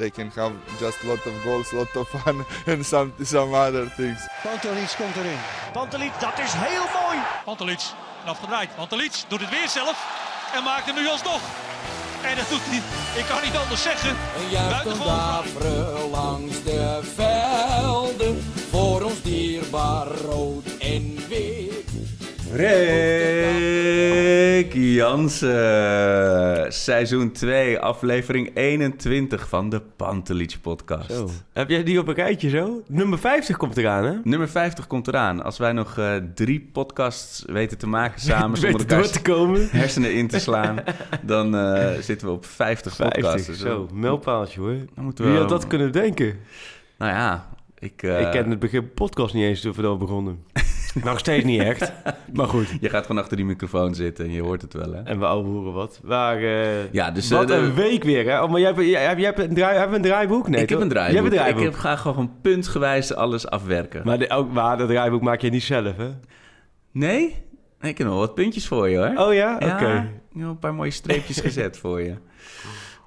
They can have just lot of goals, lot of fun, and some some other things. Pantelic komt erin. Pantelic, dat is heel mooi. Pantelic, afgedraaid. Pantelic doet het weer zelf en maakt hem nu alsnog. En dat doet hij, ik kan niet anders zeggen. Daveren langs de velden, voor ons dierbaar rood. Rick Jansen, seizoen 2, aflevering 21 van de Pantelich podcast. Zo. Heb jij die op een rijtje zo? Nummer 50 komt eraan, hè? Nummer 50 komt eraan. Als wij nog eh, drie podcasts weten te maken samen, zonder Weten door elkaar te komen. hersenen in te slaan, dan eh, zitten we op 50, 50, podcasts. Zo. Mijlpaaltje, hoor. Dan we Wie had dat kunnen denken? Nou ja, ik... eh, Ik ken het begin podcast niet eens toen we dat begonnen. Nog steeds niet echt. Maar goed. Je gaat gewoon achter die microfoon zitten en je hoort het wel, hè? En we ouwe horen wat. Maar, eh, Ja, dus... wat eh, een week weer, hè? Oh, maar jij hebt, jij, hebt- jij hebt een, draai, hebben we een draaiboek? Nee, ik heb toch? een draaiboek. Jij hebt een draaiboek. Ik heb, ga gewoon puntgewijs alles afwerken. Maar, de, ook, maar dat draaiboek maak je niet zelf, hè? Nee? Ik heb nog wat puntjes voor je, hoor. Oh ja? Oké. Ja, heb een paar mooie streepjes gezet voor je.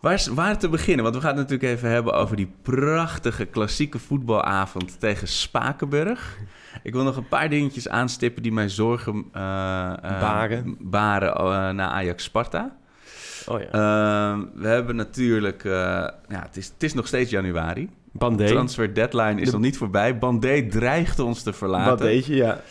Waar, waar te beginnen? Want we gaan het natuurlijk even hebben over die prachtige klassieke voetbalavond tegen Spakenburg. Ik wil nog een paar dingetjes aanstippen die mij zorgen eh, Baren. baren eh, na Ajax-Sparta. Oh ja. Eh, we hebben natuurlijk... ja, het, is, het is nog steeds januari. Bandé. Transfer deadline is De- nog niet voorbij. Bandé dreigt ons te verlaten. Ja.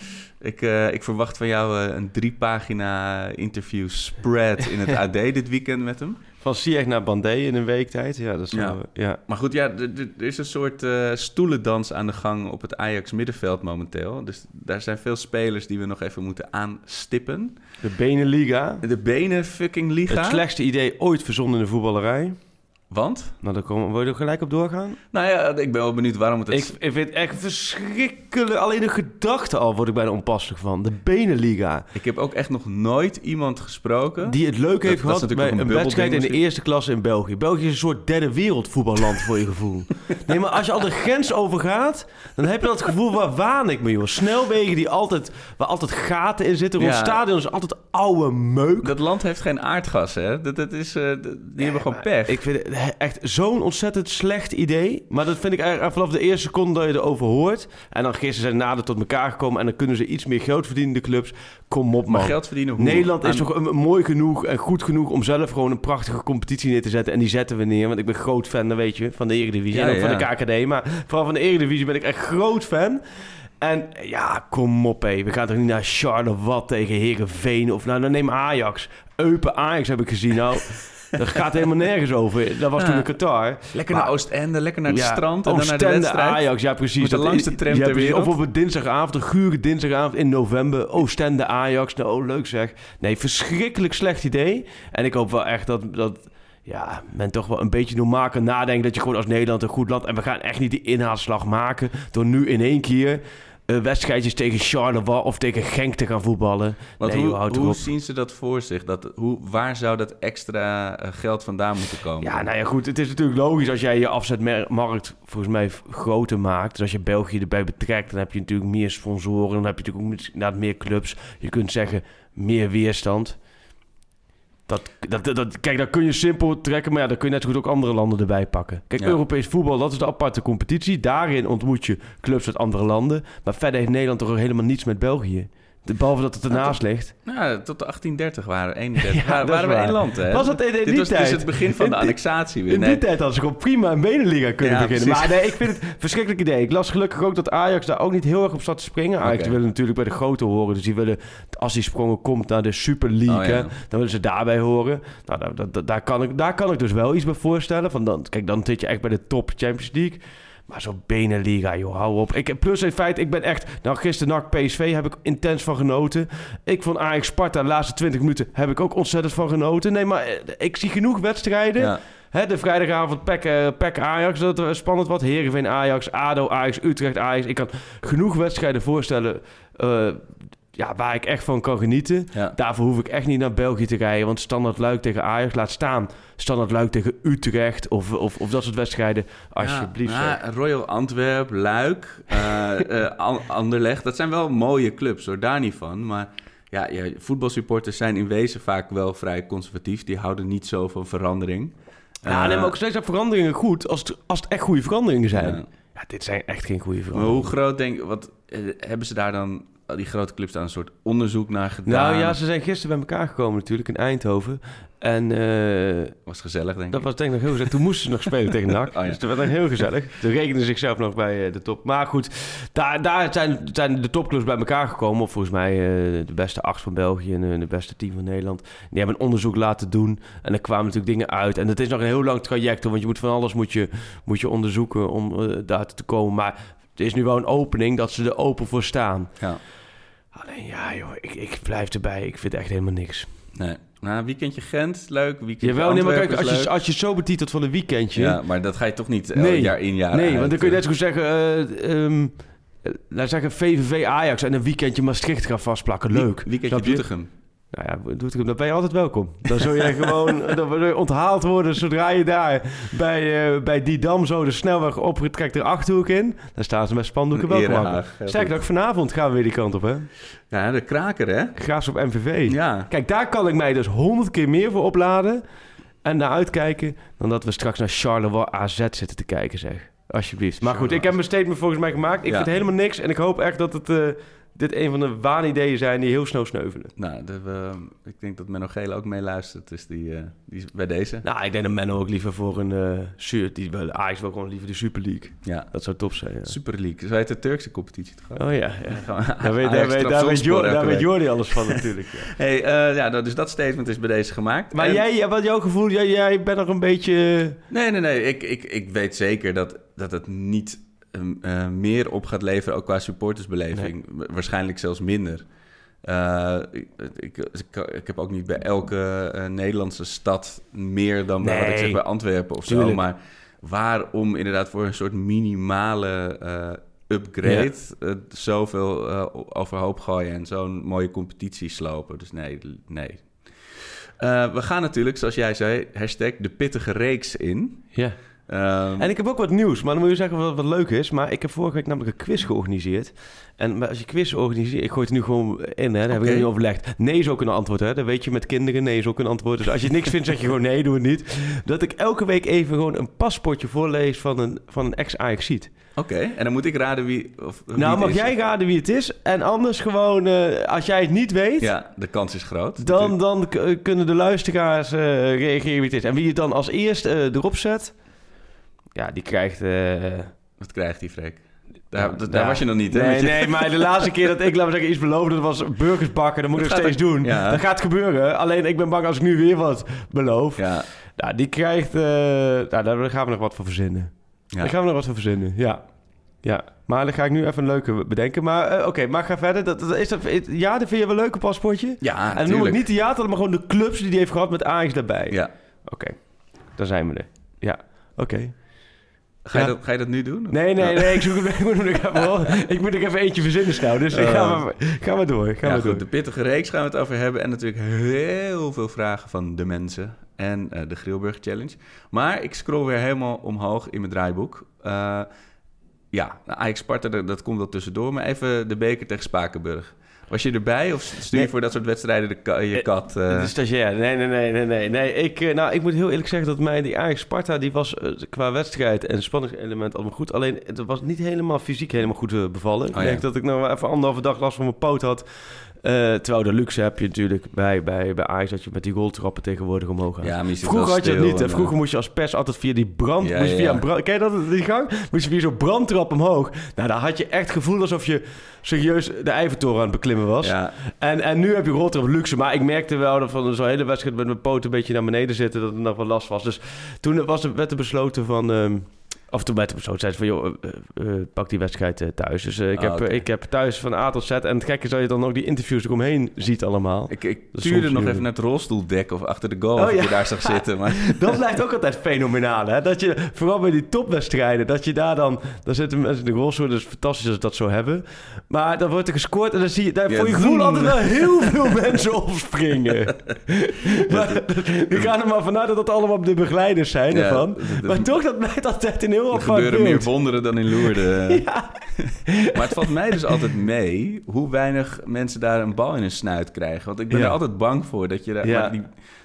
Ik, eh, ik verwacht van jou een drie pagina interview spread in het AD dit weekend met hem. Van Sieg naar Bandé in een week tijd. Ja, dat is Ja. wel- ja. Maar goed, ja, er is een soort eh, stoelendans aan de gang op het Ajax middenveld momenteel. Dus daar zijn veel spelers die we nog even moeten aanstippen. De Beneliga. De benen fucking liga. Het slechtste idee ooit verzonnen in de voetballerij. Want? Nou, dan komen, wil je er gelijk op doorgaan? Nou ja, ik ben wel benieuwd waarom het... Ik, ik vind het echt verschrikkelijk. Alleen de gedachte al word ik bijna onpasselijk van. De Beneliga. Ik heb ook echt nog nooit iemand gesproken... Die het leuk heeft dat is gehad bij een, een wedstrijd in de eerste klasse in België. België is een soort derde wereldvoetballand voor je gevoel. Nee, maar als je al de grens overgaat, dan heb je dat gevoel, waar waan ik me, joh? Snelwegen die altijd, waar altijd gaten in zitten. Rond Ja. stadions altijd oude meuk. Dat land heeft geen aardgas, hè? Dat, dat is, eh, die hebben gewoon pech. Ik vind het he- echt zo'n ontzettend slecht idee. Maar dat vind ik eigenlijk vanaf de eerste seconde dat je erover hoort. En dan gisteren zijn nader tot elkaar gekomen. En dan kunnen ze iets meer geld verdienen, de clubs. Kom op, man. Maar geld verdienen hoe? Nederland is toch een- mooi genoeg en goed genoeg om zelf gewoon een prachtige competitie neer te zetten. En die zetten we neer. Want ik ben groot fan, dat weet je, van de Eredivisie Ja, en ook van de KKD. Maar vooral van de Eredivisie ben ik echt groot fan. En ja, kom op hé. We gaan toch niet naar Charleroi tegen Herenveen of nou, dan neem Ajax. Eupen Ajax heb ik gezien. Nou, dat gaat helemaal nergens over. Dat was Ja. toen in Qatar. Lekker Maar- naar Oostende, lekker naar het Ja, strand en dan naar de Oostende, wedstrijd. Ajax, ja precies. Met de Dat langste is- tram ja, ter wereld. Of op een dinsdagavond, een gure dinsdagavond in november. Oostende, Ajax. Nou, oh, leuk zeg. Nee, verschrikkelijk slecht idee. En ik hoop wel echt dat... dat ja, men toch wel een beetje normaal kan nadenken... dat je gewoon als Nederland een goed land... en we gaan echt niet die inhaalslag maken... door nu in één keer... eh, wedstrijdjes tegen Charleroi of tegen Genk te gaan voetballen. Want nee, hoe, joh, zien ze dat voor zich? Dat, hoe, waar zou dat extra eh, geld vandaan moeten komen? Ja, nou ja, goed. Het is natuurlijk logisch als jij je afzetmarkt volgens mij groter maakt. Dus als je België erbij betrekt, dan heb je natuurlijk meer sponsoren. Dan heb je natuurlijk ook inderdaad meer clubs. Je kunt zeggen meer weerstand. Dat, dat, kijk, dat kun je simpel trekken, maar ja, dan kun je net zo goed ook andere landen erbij pakken. Kijk, Ja. Europees voetbal, dat is de aparte competitie. Daarin ontmoet je clubs uit andere landen. Maar verder heeft Nederland toch ook helemaal niets met België. Behalve dat het ernaast ligt. Ja, tot de 1830 waren, 31, Ja, waren, we één land, hè? Was dat in- in Dit die was tijd? dus het begin van de annexatie weer. In Nee, die tijd hadden ze gewoon prima een benenliga kunnen Ja, beginnen. precies. Maar nee, ik vind het een verschrikkelijk idee. Ik las gelukkig ook dat Ajax daar ook niet heel erg op zat te springen. Ajax willen natuurlijk bij de grote horen. Dus die willen, als die sprongen komt naar de Super League, Oh, ja. dan willen ze daarbij horen. Nou, daar, daar, daar, kan ik, daar kan ik dus wel iets bij voorstellen. Van dan, kijk, dan zit je echt bij de top Champions League. Maar zo'n Beneliga, joh, hou op. Ik, plus in feite, ik ben echt... Nou, gisteren NAC PSV heb ik intens van genoten. Ik van Ajax Sparta de laatste 20 minuten heb ik ook ontzettend van genoten. Nee, maar eh, ik zie genoeg wedstrijden. Ja. Hè, de vrijdagavond PEC, eh, PEC Ajax, dat was spannend wat. Heerenveen Ajax, ADO Ajax, Utrecht Ajax. Ik kan genoeg wedstrijden voorstellen eh, ja, waar ik echt van kan genieten. Ja. Daarvoor hoef ik echt niet naar België te rijden. Want standaard Luik tegen Ajax, laat staan. Standaard Luik tegen Utrecht of, of, of dat soort wedstrijden. Alsjeblieft. Ja, ja, Royal Antwerp, Luik, An- Anderlecht. Dat zijn wel mooie clubs, hoor. Daar niet van. Maar ja, ja, voetbalsupporters zijn in wezen vaak wel vrij conservatief. Die houden niet zo van verandering. Ja, nee, maar ook steeds zijn veranderingen goed als het, als het echt goede veranderingen zijn. Ja. Dit zijn echt geen goede Maar veranderingen. hoe groot denk wat hebben ze daar dan, die grote clubs, daar een soort onderzoek naar gedaan? Nou ja, ze zijn gisteren bij elkaar gekomen natuurlijk in Eindhoven. En eh, Was gezellig, denk dat ik. was denk ik nog heel gezellig. Toen moesten ze nog spelen tegen NAC. ja. Dus dat werd nog heel gezellig. Ze rekenden zichzelf nog bij eh, de top. Maar goed, daar, daar zijn, zijn de topclubs bij elkaar gekomen. Of volgens mij eh, de beste acht van België en de beste team van Nederland. Die hebben een onderzoek laten doen. En er kwamen natuurlijk dingen uit. En dat is nog een heel lang traject. Want je moet van alles moet je, moet je onderzoeken om daar te komen. Maar er is nu wel een opening dat ze er open voor staan. Ja. Alleen ja, joh, ik, ik blijf erbij. Ik vind echt helemaal niks. Nee. Nou, weekendje Gent, leuk. Weekendje Jawel, nee, maar kijk, als is je, leuk. als je zo betitelt van een weekendje... Ja, maar dat ga je toch niet eh, Nee. jaar in jaar nee, uit, want dan kun je eh, net zo goed zeggen... ehm, eh, laat zeggen VVV Ajax en een weekendje Maastricht gaan vastplakken. Leuk. Weekendje? Doetinchem. Nou ja, Doetinchem, dan ben je altijd welkom. Dan zul je gewoon dan onthaald worden zodra je daar bij, eh, bij die dam zo de snelweg opgetrekt de Achterhoek in. Dan staan ze met spandoeken welkom. goed. nog, vanavond gaan we weer die kant op, hè? Ja, de kraker, hè? Graafs op MVV. Ja. Kijk, daar kan ik mij dus honderd keer meer voor opladen en naar uitkijken dan dat we straks naar Charleroi AZ zitten te kijken, zeg. Alsjeblieft. Maar goed, ik heb mijn statement volgens mij gemaakt. Ik Ja. vind helemaal niks en ik hoop echt dat het, eh, dit een van de waanideeën zijn die heel snel sneuvelen. Nou, de, ik denk dat Menno Gele ook meeluistert, dus die, eh, die is bij deze. Nou, ik denk dat Menno ook liever voor een uh, shirt, die Ajax wil gewoon liever de Super League. Ja. Dat zou top zijn, ja. Super League, zo heet de Turkse competitie toch? Oh ja, ja. Gewoon Daar weet, daar weet, weet, weet. Jordi alles van natuurlijk. Ja. Hey, eh, ja, nou, dus dat statement is bij deze gemaakt. Maar En- jij, ja, wat jouw gevoel, jij, jij bent nog een beetje... Nee, nee, nee. Ik, ik, ik weet zeker dat, dat het niet ehm, eh, meer op gaat leveren, ook qua supportersbeleving. Wa- Waarschijnlijk zelfs minder. Eh, ik, ik, ik, heb ook niet bij elke eh, Nederlandse stad meer dan bij, wat ik zeg, bij Antwerpen of zo. Maar waarom inderdaad voor een soort minimale upgrade zoveel overhoop gooien en zo'n mooie competitie slopen? Dus nee, nee. We gaan natuurlijk, zoals jij zei, hashtag de pittige reeks in. Ja. Ehm, En ik heb ook wat nieuws, maar dan moet je zeggen wat, wat leuk is. Maar ik heb vorige week namelijk een quiz georganiseerd. En maar als je quiz organiseert, ik gooi het nu gewoon in, hè, daar heb ik niet overlegd. Nee is ook een antwoord, hè. Dat weet je met kinderen, nee is ook een antwoord. Dus als je niks vindt, zeg je gewoon nee, doe het niet. Dat ik elke week even gewoon een paspoortje voorlees van een, van een ex-Ajaxiet. Oké, en dan moet ik raden wie... Of, wie Nou, mag is. jij raden wie het is. En anders gewoon, eh, als jij het niet weet... Ja, de kans is groot. Dan, dan kunnen de luisteraars eh, reageren wie het is. En wie het dan als eerst eh, erop zet... Ja, die krijgt... eh, Wat krijgt die, Freek? Daar, Ja, daar- ja. was je nog niet, hè? Nee, nee, maar de laatste keer dat ik, laat maar zeggen, iets beloofde, dat was burgers bakken. Dat moet ik nog steeds doen. ja. Dat gaat gebeuren. Alleen ik ben bang als ik nu weer wat beloof. Ja, Nou, die krijgt... eh, nou, daar gaan we nog wat voor verzinnen. ja. Daar gaan we nog wat voor verzinnen, ja. Ja, maar dan ga ik nu even een leuke bedenken. Maar eh, oké, maar ga verder. Dat, dat, is dat, ja, dat vind je wel een leuke paspoortje? ja en dan noem ik tuurlijk. niet de theater, maar gewoon de clubs die die heeft gehad met Ajax daarbij. Ja. Oké, daar zijn we er. Ja, oké. Ga, je dat, ga je dat nu doen? Nee, nee, nee, ik, zoek, ik, moet nog even, ik moet nog even eentje verzinnen snel. Dus Eh. ga, maar, ga maar door. Ga Ja, maar goed, door. de pittige reeks gaan we het over hebben. En natuurlijk heel veel vragen van de mensen. En eh, de Grilburg Challenge. Maar ik scroll weer helemaal omhoog in mijn draaiboek. Eh, ja, nou, Ajax Sparta, dat, dat komt wel tussendoor. Maar even de beker tegen Spakenburg. Was je erbij of stuur je Nee. voor dat soort wedstrijden de ka- je kat? eh? De stagiair. Nee, nee, nee, nee, nee. nee. Ik, eh, nou, ik moet heel eerlijk zeggen dat mij die Ajax Sparta, die was eh, qua wedstrijd en spanningselement allemaal goed. Alleen het was niet helemaal fysiek helemaal goed eh, bevallen. ik ja. denk dat ik wel even anderhalve dag last van mijn poot had. Eh, terwijl de luxe heb je natuurlijk bij, bij, bij Ajax dat je met die goaltrappen tegenwoordig omhoog gaat. ja, Vroeger had je het niet. hè. en, eh, Vroeger moest je als pers altijd via die brand... Ja, moest je via ja. een brand ken je dat, die gang? Moest je via zo'n brandtrap omhoog. Nou, daar had je echt het gevoel alsof je serieus de Eiffeltoren aan het beklimmen was. Ja, En, en nu heb je roltrap luxe. Maar ik merkte wel dat van zo'n hele wedstrijd met mijn poten een beetje naar beneden zitten... dat er nog wel last was. Dus toen was er, werd er besloten van... Of toen met zo zei ze van, joh, eh, eh, eh, pak die wedstrijd thuis. Dus ik, Ah, heb, ik heb thuis van A tot Z. En het gekke is dat je dan ook die interviews eromheen ziet allemaal. Ik, ik tuurde nog even naar het rolstoeldek of achter de goal. Oh, ja. je daar zag zitten. Maar Dat lijkt ook altijd fenomenaal, hè? Dat je, vooral bij die topwedstrijden, dat je daar dan... Dan zitten mensen in de rolstoel, is fantastisch als ze dat zo hebben. Maar dan wordt er gescoord en dan zie je daar Ja, voor je gevoel altijd wel heel veel mensen opspringen. maar, die gaan er maar vanuit dat dat allemaal de begeleiders zijn ervan. Maar toch, dat blijft altijd een heel er apart gebeuren meer wonderen dan in Loerden. Maar het valt mij dus altijd mee hoe weinig mensen daar een bal in hun snuit krijgen. Want ik ben Ja. er altijd bang voor dat je daar... Ja. maar die,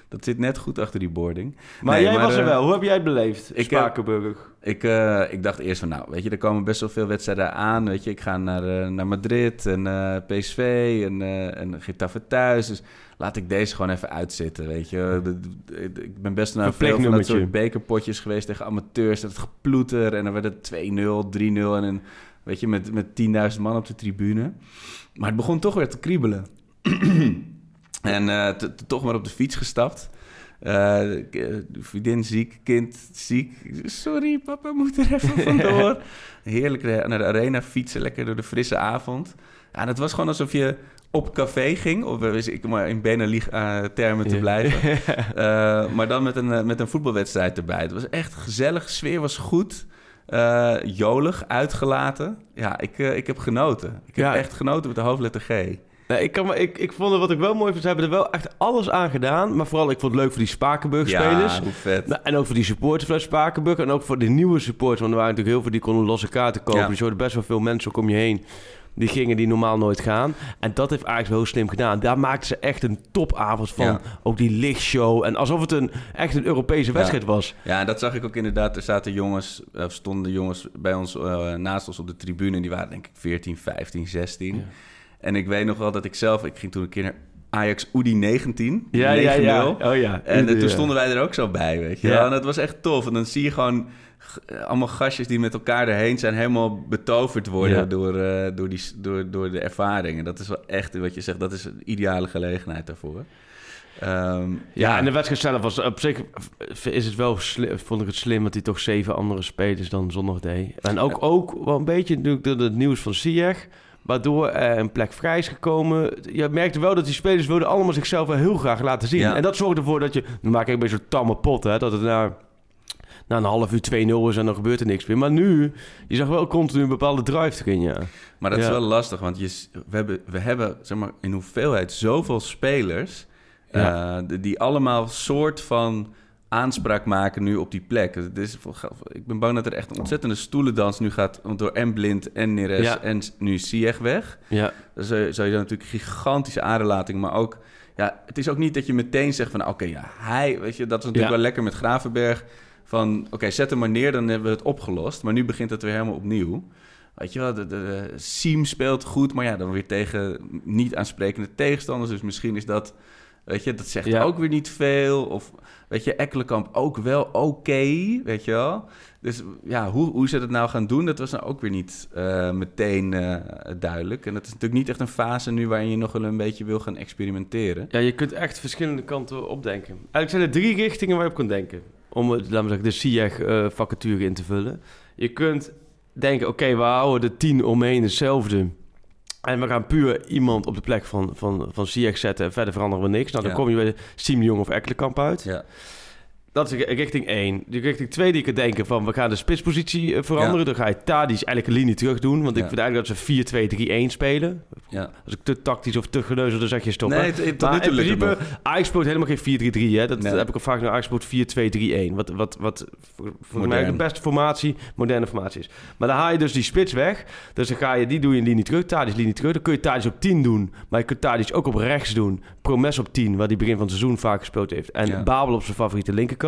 dat zit net goed achter die boarding. Maar Nee, jij was er eh, wel. Hoe heb jij het beleefd, ik, eh, Spakenburg? Ik, eh, ik dacht eerst van, nou, weet je, er komen best wel veel wedstrijden aan. Weet je, ik ga naar, naar Madrid en PSV en, en Getafe thuis. Dus laat ik deze gewoon even uitzitten, weet je. Ik ben best naar veel van dat soort bekerpotjes geweest tegen amateurs. Dat geploeter en dan werd het 2-0, 3-0 en een, weet je, met, met 10.000 man op de tribune. Maar het begon toch weer te kriebelen. en eh, toch maar op de fiets gestapt. Eh, vriendin ziek, kind ziek. Sorry, papa moet er even vandoor. Heerlijk naar de arena fietsen, lekker door de frisse avond. Ja, en het was gewoon alsof je op café ging, of eh, ik maar in Benelux-termen te Ja. blijven. Eh, maar dan met een, eh, met een voetbalwedstrijd erbij. Het was echt gezellig, sfeer was goed. eh, jolig, uitgelaten. Ja, ik, eh, ik heb genoten. Ik heb echt genoten met de hoofdletter G. Nee, ik, kan, ik, ik vond het wat ik wel mooi vond. Ze hebben er wel echt alles aan gedaan. Maar vooral, ik vond het leuk voor die Spakenburg-spelers. Ja, hoe vet. Nou, en ook voor die supporters van Spakenburg. En ook voor de nieuwe supporters. Want er waren natuurlijk heel veel die konden losse kaarten kopen. Ja. Dus je hoorde best wel veel mensen ook om je heen. Die gingen die normaal nooit gaan. En dat heeft eigenlijk wel heel slim gedaan. Daar maakten ze echt een topavond van. Ja. Ook die lichtshow. En alsof het een, echt een Europese wedstrijd was. Ja, dat zag ik ook inderdaad. Er zaten jongens, of stonden jongens bij ons eh, naast ons op de tribune. En die waren denk ik 14, 15, 16. En ik weet nog wel dat ik zelf, ik ging toen een keer naar Ajax Oedi 19. 9-0. Oh ja. En eh, toen Ja. stonden wij er ook zo bij, weet je Ja. En dat was echt tof. En dan zie je gewoon allemaal gastjes die met elkaar erheen zijn... helemaal betoverd worden Ja. door, eh, door, die, door, door de ervaring. En dat is wel echt, wat je zegt, dat is een ideale gelegenheid daarvoor. Ehm, Ja, en de wedstrijd zelf was op zich is het wel vond ik het slim dat hij toch zeven andere spelers dan zondag deed. En ook, ook wel een beetje natuurlijk door het nieuws van Ziyech, waardoor er een plek vrij is gekomen. Je merkte wel dat die spelers wilden allemaal zichzelf wel heel graag laten zien. Ja. En dat zorgde ervoor dat je, dan maak ik een beetje zo'n tamme pot, hè, dat het na, na een half uur 2-0 is en dan gebeurt er niks meer. Maar nu, je zag wel continu een bepaalde drive erin, ja. Maar dat is wel lastig, want je, we hebben, we hebben zeg maar, in hoeveelheid zoveel spelers... Ja. eh, die- allemaal soort van aanspraak maken nu op die plek. Het is, ik ben bang dat er echt een ontzettende stoelendans nu gaat... door en Blind en Neres Ja. en nu Sieg weg. Ja, is eh, sowieso natuurlijk gigantische aderlating, maar ook... Ja, het is ook niet dat je meteen zegt van... oké, ja, hij... Weet je, dat is natuurlijk Ja. wel lekker met Gravenberg... van oké, zet hem maar neer, dan hebben we het opgelost. Maar nu begint het weer helemaal opnieuw. Weet je wel, de, de, de Siem speelt goed... maar ja, dan weer tegen niet aansprekende tegenstanders. Dus misschien is dat... Weet je, dat zegt Ja. ook weer niet veel. Of weet je, Ekkelenkamp ook wel oké, weet je wel. Dus ja, hoe, hoe ze dat nou gaan doen, dat was nou ook weer niet eh, meteen eh, duidelijk. En dat is natuurlijk niet echt een fase nu waarin je nog wel een beetje wil gaan experimenteren. Ja, je kunt echt verschillende kanten opdenken. Eigenlijk zijn er drie richtingen waar je op kunt denken. Om, het, laten we zeggen, de SIEG-vacature in te vullen. Je kunt denken, oké, we houden de tien omheen hetzelfde. En we gaan puur iemand op de plek van, van, van SIEG zetten en verder veranderen we niks. Nou, dan Ja. kom je bij Siem de Jong of Ekkelenkamp uit. Ja. Dat is richting 1. De richting 2 die kunt denken van we gaan de spitspositie eh, veranderen. Ja. Dan ga je Tadic eigenlijk een linie terug doen. Want ik vind eigenlijk dat ze 4-2-3-1 spelen. Ja. Als ik te tactisch of te geneuzel, dan zeg je stop. Nee, het- het- maar in principe, Ajax speelt helemaal geen 4-3-3. Hè? Dat, Nee. heb ik al vaak naar Ajax speelt 4-2-3-1. Wat, wat, wat voor, voor mij de beste formatie, moderne formatie is. Maar dan haal je dus die spits weg. Dus dan ga je, die doe je in linie terug. Tadic linie terug. Dan kun je Tadic op 10 doen. Maar je kunt Tadic ook op rechts doen. Promes op 10, waar die begin van het seizoen vaak gespeeld heeft. En. Babel op zijn favoriete linkerkant.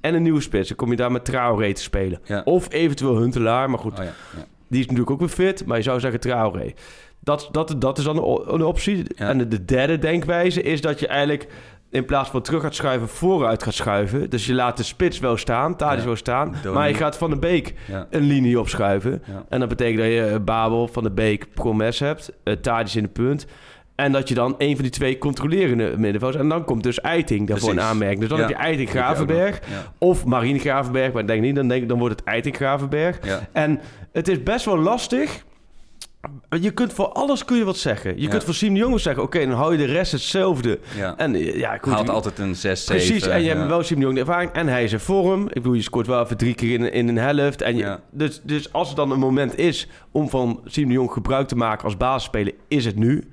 En een nieuwe spits. Dan kom je daar met Traoré te spelen. Ja. Of eventueel Huntelaar. Maar goed, Oh ja, die is natuurlijk ook weer fit, maar je zou zeggen Traoré. Dat, dat, dat is dan een, optie. En de, de derde denkwijze is dat je eigenlijk in plaats van terug gaat schuiven, vooruit gaat schuiven. Dus je laat de spits wel staan, Tadic Ja. wel staan, maar je gaat Van de Beek Ja. een linie opschuiven. Ja. En dat betekent dat je eh, Babel, Van de Beek, Promes hebt, uh, in de punt. En dat je dan een van die twee controlerende middenvelders... En dan komt dus Eiting daarvoor een aanmerking. Dus dan Ja. heb je Eiting Gravenberg. ja. Of Marine Gravenberg. Maar ik denk niet, dan, denk ik, dan wordt het Eiting Gravenberg. Ja. En het is best wel lastig. Je kunt voor alles kun je wat zeggen. Je kunt voor Siem de Jong zeggen... Oké, dan hou je de rest hetzelfde. Ja. En eh, ja, goed, Haalt altijd een 6, 7. Precies, en je hebt wel Siem de Jong de ervaring. En hij is in vorm. Ik bedoel, je scoort wel even drie keer in, in een helft. En je, dus, dus als er dan een moment is om van Siem de Jong gebruik te maken als basisspeler, is het nu.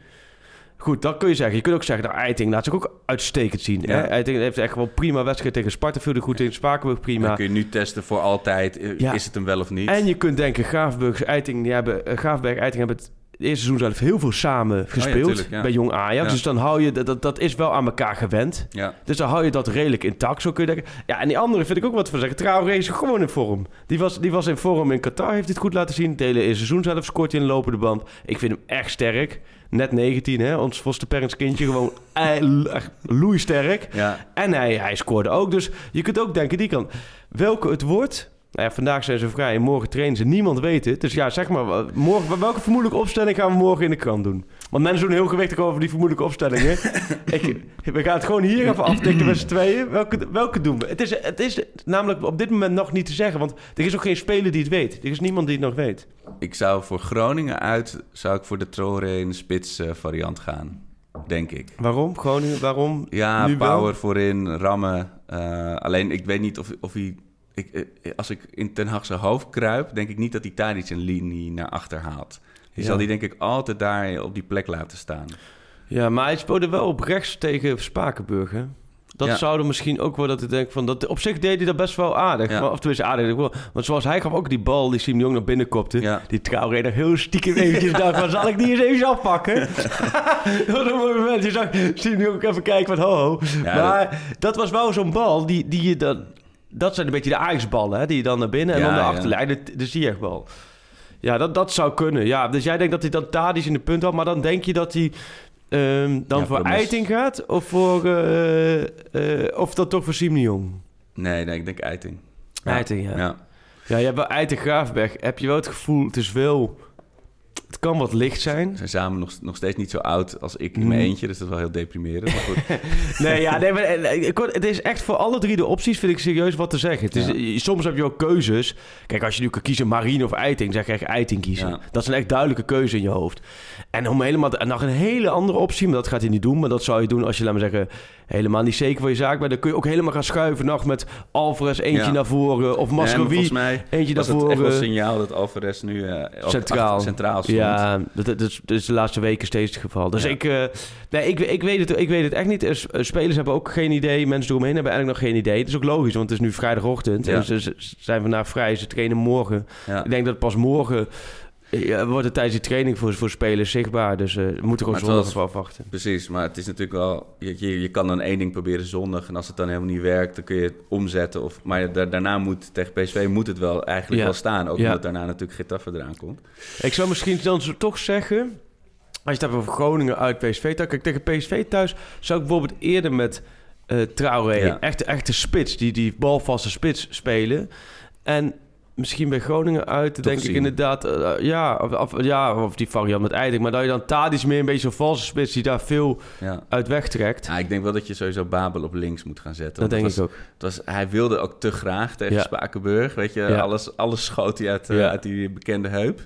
Goed, dat kun je zeggen. Je kunt ook zeggen, nou, Eiting laat zich ook uitstekend zien. Ja. Hè? Eiting heeft echt wel prima wedstrijd tegen Sparta. Viel er goed in. Spakenburg prima. Dan kun je nu testen voor altijd. eh, Ja. Is het hem wel of niet? En je kunt denken, Graafberg, Eiting, die hebben, eh, Graafberg, Eiting hebben het eerste seizoen zelf heel veel samen gespeeld tuurlijk, ja. bij Jong Ajax. Ja. Dus dan hou je, dat, dat, is wel aan elkaar gewend. Ja. Dus dan hou je dat redelijk intact, zo kun je denken. Ja, en die andere vind ik ook wat van zeggen. Traoré is gewoon in vorm. Die was, die was in vorm in Qatar, heeft dit goed laten zien. Het hele seizoen zelf scoort hij in de lopende band. Ik vind hem echt sterk. Net 19, hè. Ons Foster Parents kindje gewoon echt loeisterk. Ja. En hij, hij scoorde ook. Dus je kunt ook denken, die kan. Welke het wordt... Nou ja, vandaag zijn ze vrij en morgen trainen ze. Niemand weet het. Dus ja, zeg maar, morgen, welke vermoedelijke opstelling gaan we morgen in de krant doen? Want mensen doen heel gewichtig over die vermoedelijke opstellingen. ik, we gaan het gewoon hier even aftikken met z'n tweeën. Welke, welke doen we? Het is, het is namelijk op dit moment nog niet te zeggen. Want er is ook geen speler die het weet. Er is niemand die het nog weet. Ik zou voor Groningen uit, zou ik voor de Traoré in de spits eh, variant gaan. Denk ik. Waarom? Groningen, waarom? Ja, Nu wel? power voorin, rammen. Eh, alleen ik weet niet of, of hij... Ik, eh, als ik in Ten Hag zijn hoofd kruip, denk ik niet dat hij Tadic een linie naar achter haalt. Die Ja. zal die denk ik altijd daar op die plek laten staan. Ja, maar hij speelde wel op rechts tegen Spakenburg, hè? Dat Ja. zou er misschien ook wel dat ik denk van... Dat, op zich deed hij dat best wel aardig. Ja. Maar, of tenminste aardig. Want zoals hij gaf ook die bal die Siem de Jong naar binnen kopte. Ja. Die Traoré nog heel stiekem eventjes dacht van... Zal ik die eens even afpakken? dat was een mooi moment. Je zag Siem de Jong even kijken van... Ho, maar dat... was wel zo'n bal die, die je dan... Dat zijn een beetje de Ajax-ballen, hè? Die je dan naar binnen en dan de achterlijn. De, de Ziyech-bal. Ja, dat, dat zou kunnen. Ja, dus jij denkt dat hij dan Tadic in de punt had. Maar dan denk je dat hij ehm, dan Ja, voor. Eiting gaat? Of, voor, eh, eh, of dan toch voor Jong? Nee, nee, ik denk Eiting. Eiting, ja. ja. Ja, je hebt wel Eiting Graafberg. Heb je wel het gevoel, het is wel... Het kan wat licht zijn. Ze zijn samen nog, nog steeds niet zo oud als ik in mijn Mm. eentje. Dus dat is wel heel deprimerend. Maar goed. Nee, ja, nee, maar, eh, het is echt voor alle drie de opties, vind ik serieus wat te zeggen. Het is, Ja. eh, Soms heb je ook keuzes. Kijk, als je nu kan kiezen Marine of Eiting, zeg je echt Eiting kiezen. Ja. Dat is een echt duidelijke keuze in je hoofd. En om helemaal, en nog een hele andere optie, maar dat gaat hij niet doen. Maar dat zou je doen als je, laat maar zeggen, helemaal niet zeker van je zaak bent. Dan kun je ook helemaal gaan schuiven nog met Alvarez eentje Ja. naar voren. Of Nee, volgens mij eentje naar het echt wel voren. een signaal dat Alvarez nu eh, Centraal. centraal stond. Ja, dat, dat, is, dat is de laatste weken steeds het geval. Dus Ja. ik, eh, nee, ik, ik, weet het, ik weet het echt niet. Eh, Spelers hebben ook geen idee. Mensen eromheen hebben eigenlijk nog geen idee. Het is ook logisch, want het is nu vrijdagochtend. Ja. En ze, ze zijn vandaag vrij. Ze trainen morgen. Ik denk dat pas morgen eh, wordt het tijdens die training voor, voor spelers zichtbaar. Dus we moeten gewoon zondag even afwachten. Precies, maar het is natuurlijk wel... Je, je, je kan dan één ding proberen zondag... en als het dan helemaal niet werkt, dan kun je het omzetten. Of, maar da- daarna moet tegen PSV moet het wel eigenlijk Ja. wel staan. Ook Ja. omdat daarna natuurlijk Getafe eraan komt. Ik zou misschien dan zo toch zeggen... Als je het hebt over Groningen uit PSV. Kijk, tegen PSV thuis zou ik bijvoorbeeld eerder met eh Traoré... Ja. Echte, echte spits, die, die balvaste spits spelen. En misschien bij Groningen uit, denk ik inderdaad... eh, ja, of, of- ja, of die variant met Eiting. Maar dat je dan Tadic meer een beetje zo'n valse spits... die daar veel Ja. uit wegtrekt. Ja, ik denk wel dat je sowieso Babel op links moet gaan zetten. dat denk ik ook. Het was, hij wilde ook te graag tegen Ja. Spakenburg. Weet je, alles, alles schoot hij uit, eh, uit die bekende heup.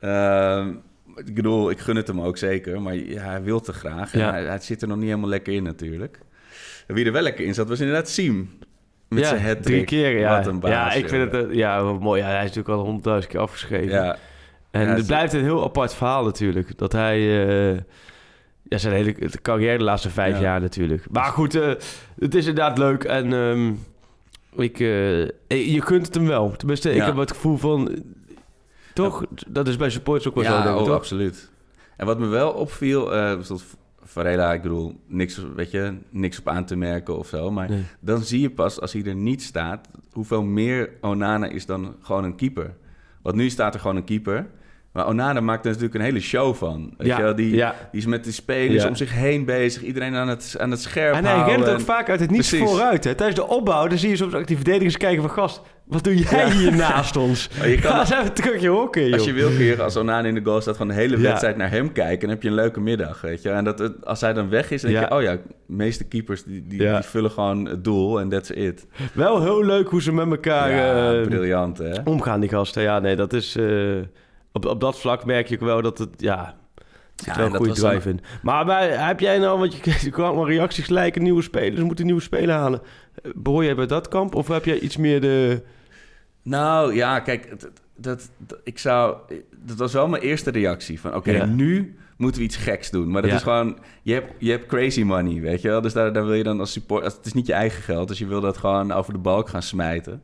Ehm, ik bedoel, ik gun het hem ook zeker. Maar hij wil te graag. En Ja. hij, hij zit er nog niet helemaal lekker in natuurlijk. Wie er wel lekker in zat, was inderdaad Siem. Met ja, zijn hat drie keer, ja. Wat een baas. ja, ik vind het... ja, mooi. Ja, hij is natuurlijk al honderdduizend keer afgeschreven. Ja, En Ja, het blijft een heel apart verhaal natuurlijk. Dat hij... eh, ja, zijn hele carrière de laatste vijf Ja. jaar natuurlijk. Maar goed, eh, het is inderdaad leuk. En ehm, ik, eh, je kunt het hem wel. Tenminste, ik heb het gevoel van... toch, dat is bij supporters ook wel zo, denk ik, oh, toch? absoluut. En wat me wel opviel, zoals Varela, ik bedoel, niks, weet je, niks op aan te merken of zo. Maar Nee. dan zie je pas, als hij er niet staat, hoeveel meer Onana is dan gewoon een keeper. Want nu staat er gewoon een keeper. Maar Onana maakt er natuurlijk een hele show van. Weet Ja, je wel? Die, ja. die is met die spelers Ja. om zich heen bezig. Iedereen aan het, aan het scherp En hij houden. rent ook vaak uit het niets vooruit. Hè. Tijdens de opbouw dan zie je soms ook die verdedigers kijken van... Gast, wat doe jij hier naast ons? Maar je kan- Ga eens even terug je hokken, joh. Als je wil kun je als Onana in de goal staat... van de hele wedstrijd naar hem kijken... en dan heb je een leuke middag, weet je. En dat, als hij dan weg is, dan denk je... oh ja, de meeste keepers die, die, vullen gewoon het doel en that's it. Wel heel leuk hoe ze met elkaar ja, eh, briljant, hè? omgaan, die gasten. Ja, nee, dat is... eh, op, op dat vlak merk je ook wel dat het... Ja, zit Ja, wel een goede drive in. Maar bij, heb jij nou... Want je er kwamen wel reacties lijken nieuwe spelers. moeten nieuwe spelers halen. Eh, Behoor jij bij dat kamp? Of heb jij iets meer de... Nou ja, kijk, het- het- dat, dat- ik zou, dat was wel mijn eerste reactie. Van oké, Ja. nu moeten we iets geks doen. Maar dat Ja. is gewoon, je hebt, je hebt crazy money, weet je wel. Dus daar, daar wil je dan als support, het is niet je eigen geld. Dus je wil dat gewoon over de balk gaan smijten.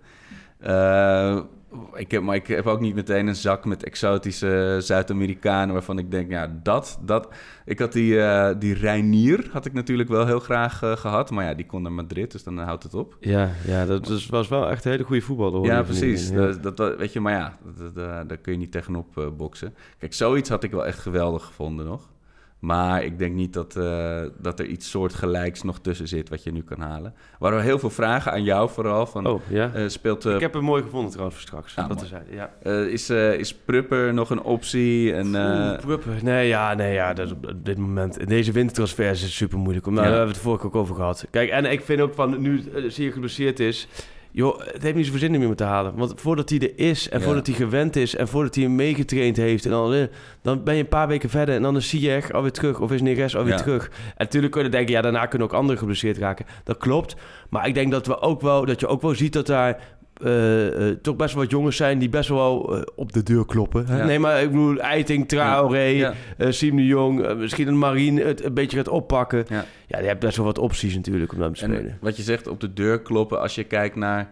Eh, ik heb, maar ik heb ook niet meteen een zak met exotische Zuid-Amerikanen... waarvan ik denk, ja, dat... dat ik had die, eh die Reinier, had ik natuurlijk wel heel graag eh, gehad. Maar ja, die kon naar Madrid, dus dan houdt het op. Ja, ja dat is- was wel echt een hele goede voetballer. hoor, Ja, precies. Ja. Dat, dat, dat- weet je, maar ja, dat, daar kun je niet tegenop eh, boksen. Kijk, zoiets had ik wel echt geweldig gevonden nog. Maar ik denk niet dat, eh, dat er iets soortgelijks nog tussen zit wat je nu kan halen. Waren wel heel veel vragen aan jou vooral. Van, Oh, ja. eh, speelt, eh, ik heb hem mooi gevonden trouwens voor straks. Ah, dat zijn. Ja. eh, is, eh, is Prupper nog een optie? En, eh, Oeh, Pruppen. Nee, ja, nee, ja, dat is op dit moment. In deze wintertransfers is het super moeilijk. Nou, Ja. Daar hebben we het vorige keer ook over gehad. Kijk, en ik vind ook van nu uh, zeer geblesseerd is. Joh, het heeft niet zoveel zin om hem te halen. Want voordat hij er is en Ja. voordat hij gewend is en voordat hij hem meegetraind heeft, en dan, eh, dan ben je een paar weken verder en dan is Ziyech alweer terug of is Neres alweer Ja. terug. En natuurlijk kun je denken, ja, daarna kunnen ook anderen geblesseerd raken. Dat klopt. Maar ik denk dat we ook wel, dat je ook wel ziet dat daar eh, eh, toch best wel wat jongens zijn die best wel eh, op de deur kloppen. Ja. Nee, maar ik bedoel, Eiting, Traoré, Ja. Siem de Jong, misschien een Marine het een beetje gaat oppakken. Ja. Ja, je hebt best wel wat opties natuurlijk om dat te spelen. En wat je zegt, op de deur kloppen als je kijkt naar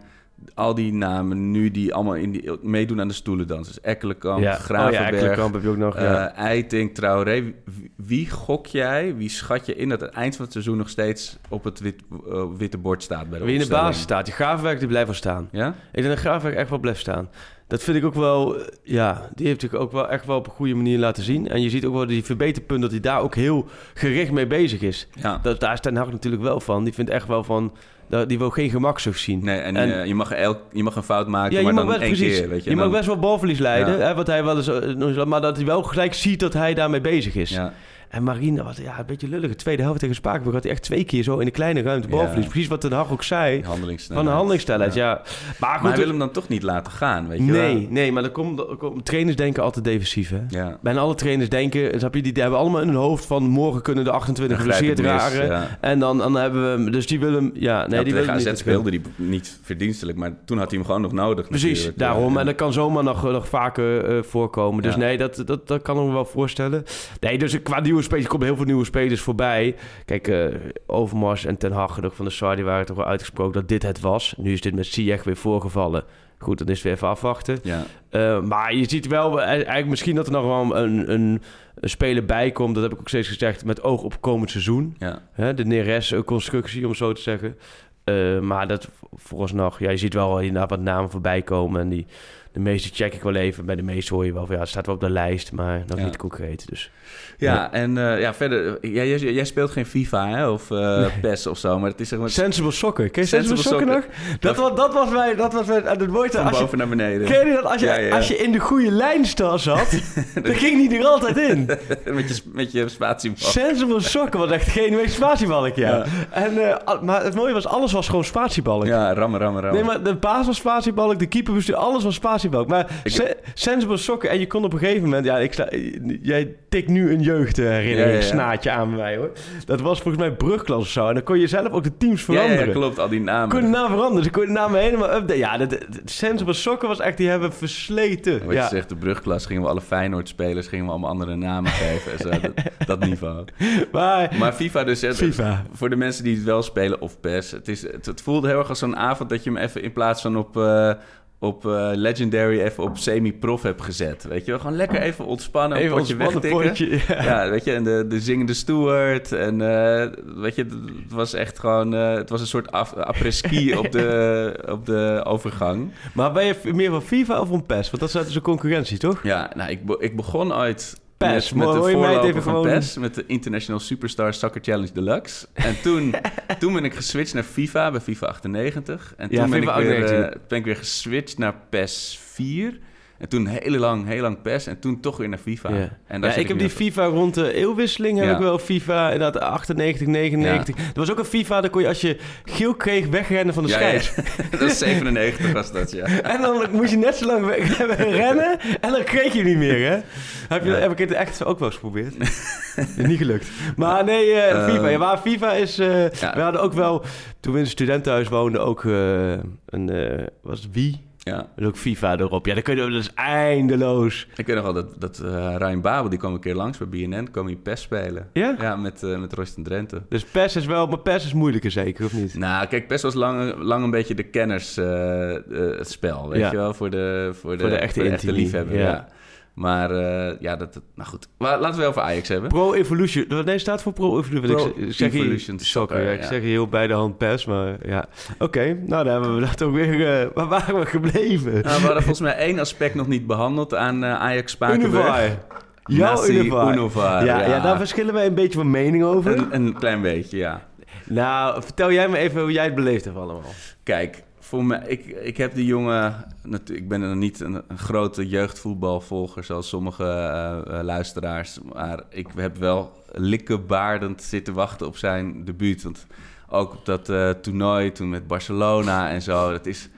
al die namen nu die allemaal in die, meedoen aan de stoelendansers. Ekkelenkamp, ja. Gravenberg, Oh ja, heb je ook nog. ja. eh, Eiting, Traoré. Wie, wie gok jij, wie schat je in dat het eind van het seizoen nog steeds op het wit, eh, witte bord staat bij de Wie in de basis staat. Die Gravenberg die blijft wel staan. Ja? Ik denk dat Gravenberg echt wel blijft staan. Dat vind ik ook wel, ja, die heeft zich ook wel echt wel op een goede manier laten zien. En je ziet ook wel die verbeterpunt dat hij daar ook heel gericht mee bezig is. Ja. Dat, daar is Ten Hag natuurlijk wel van. Die vindt echt wel van, dat- die wil geen gemakzucht zien. Nee, en, En- eh, je, mag elk, je mag een fout maken, Ja, maar dan best, één precies. keer. Weet je, je mag Dan- best wel balverlies leiden, Ja. hè, wat hij wel eens, eh, eens- maar dat hij wel gelijk ziet dat hij daarmee bezig is. Ja. En Marine, wat, ja, een beetje lullig. De tweede helft tegen Spakenburg had hij echt twee keer zo in de kleine ruimte balverlies. Ja. Precies wat Ten Hag ook zei. Die. Van de handelingssnelheid, ja. Maar, Maar goed, hij wil hem dan toch niet laten gaan, weet je wel? Nee, nee, maar dan komt, dan komt- trainers denken altijd defensief, hè? Ja. Bijna alle trainers denken, snap je, die, die hebben allemaal in hun hoofd van morgen kunnen de 28 Dan grijp ik geblesseerd raken. ja. En dan, dan hebben we hem, dus die willen hem, ja, nee, Ja, die tegen willen AZ niet. speelde hij niet verdienstelijk, maar toen had hij hem gewoon nog nodig. Precies, natuurlijk. daarom. Ja. En dat kan zomaar nog, nog vaker eh, voorkomen. Dus Ja. nee, dat, dat, dat kan ik me wel voorstellen. Nee, dus qua nieuwe spelers, er komen heel veel nieuwe spelers voorbij. Kijk, eh, Overmars en Ten Hag, ook van de Sar, die waren toch wel uitgesproken dat dit het was. Nu is dit met Ziyech weer voorgevallen. Goed, dan is het weer even afwachten. Ja. Eh, maar je ziet wel, eh, eigenlijk misschien dat er nog wel een, een, een speler bij komt. Dat heb ik ook steeds gezegd, met oog op komend seizoen. Ja. Hè, de Neres-constructie, om zo te zeggen. Maar dat vooralsnog, ja, je ziet wel inderdaad wat namen voorbij komen. En die, de meeste check ik wel even. Bij de meeste hoor je wel van, ja, het staat wel op de lijst, maar nog Ja. niet concreet. Dus. Ja, en eh, ja, verder, jij, jij, jij speelt geen FIFA hè, of eh PES of zo, maar het is zeg maar Sensible Soccer. Ken je Sensible Sensible, Soccer, nog? Dat, was, dat was mij, dat was mij, het mooiste. van Als je, naar beneden. ken je dat? Als je, Ja, als je in de goede lijn sta- zat, dan ging die er altijd in. met, je, met je spatiebal. Sensible Soccer was echt geen week spatiebalk, ja. Ja. En, eh, maar het mooie was, alles was gewoon spatiebalk. Ja, rammen, rammen, rammen. Nee, maar de baas was spatiebalk, de keeper bestuur, alles was spatiebalk. Maar Ik- Sensible Soccer, en je kon op een gegeven moment... Ja, ik jij tikt nu een jeugdherinnering Ja, aan mij, hoor. Dat was volgens mij brugklas of zo. En dan kon je zelf ook de teams veranderen. ja, klopt, al die namen. kon je de naam veranderen, dus ik kon de naam helemaal updaten. Ja, de Sensible Soccer was echt, die hebben versleten. Wat je zegt, de brugklas gingen we alle Feyenoord-spelers gingen we allemaal andere namen geven. Zo, dat, dat niveau. Maar, Maar FIFA dus... FIFA. Voor de mensen die het wel spelen of PES. Het, is, het, het voelde heel erg als zo'n avond dat je hem even in plaats van op, eh, op eh, Legendary even op semi-prof heb gezet. Weet je wel, gewoon lekker even ontspannen, Even een potje wegtikken. ja. Ja, weet je, en de, de zingende steward. En eh, weet je, het was echt gewoon... eh, het was een soort après-ski op, de, op de overgang. Maar ben je meer van FIFA of van PES? Want dat is dus een concurrentie, toch? Ja, nou, ik, be- ik begon ooit PES, met, de even van gewoon- PES, met de International Superstar Soccer Challenge Deluxe. En toen, toen ben ik geswitcht naar FIFA, bij FIFA 98. En toen Ja, ben, FIFA ik weer, 98. eh, ben ik weer geswitcht naar PES 4. En toen heel lang, heel lang PES en toen toch weer naar FIFA. Ja. En daar Ja, zit ik heb die FIFA rond de eeuwwisseling, heb Ja. ik wel FIFA inderdaad 98, 99. Er was ook een FIFA, daar kon je als je geel kreeg wegrennen van de Ja, ja. scheids. dat is 97 was dat, ja. En dan moest je net zo lang weg- rennen en dan kreeg je niet meer, hè? Heb, je, Ja. heb ik het echt ook wel eens geprobeerd. niet gelukt. Maar nee, eh, Eh, FIFA. Ja, maar FIFA is... eh, Ja. We hadden ook wel, toen we in studentenhuis woonden, ook eh, een... eh was het wie? Ja. En ook FIFA erop. Ja, dan kun je, dat is eindeloos. Ik weet nog wel dat, dat eh Ryan Babel, die kwam een keer langs bij BNN, kwam hij PES spelen. Ja? Ja, met, eh met Royston Drenthe. Dus PES is wel... Maar PES is moeilijker zeker, of niet? Nou, kijk, PES was lang, lang een beetje de kennersspel, weet Ja. je wel? Voor de, voor de, Voor de echte intimie, liefhebber, ja. ja. Maar eh, ja, dat, nou goed. Maar laten we over Ajax hebben. Pro Evolution. Wat nee, staat voor Pro Evolution. Pro ik, zeg hier- Evolution Soccer. Soccer, ja, ik zeg heel bij de hand PES, maar ja. Oké, nou dan hebben we dat ook weer... eh, waar waren we gebleven? Nou, we hadden volgens mij één aspect nog niet behandeld aan eh, Ajax Spakenburg. Jouw. Univar, Ja, ja. ja. daar verschillen wij een beetje van mening over. Een, een klein beetje, ja. Nou, vertel jij me even hoe jij het beleefd hebt allemaal. Kijk, voor ik, ik heb die jongen... Ik ben er niet een, een grote jeugdvoetbalvolger zoals sommige eh, eh, luisteraars. Maar ik heb wel likkebaardend zitten wachten op zijn debuut. Want ook op dat eh, toernooi toen met Barcelona en zo. Dat is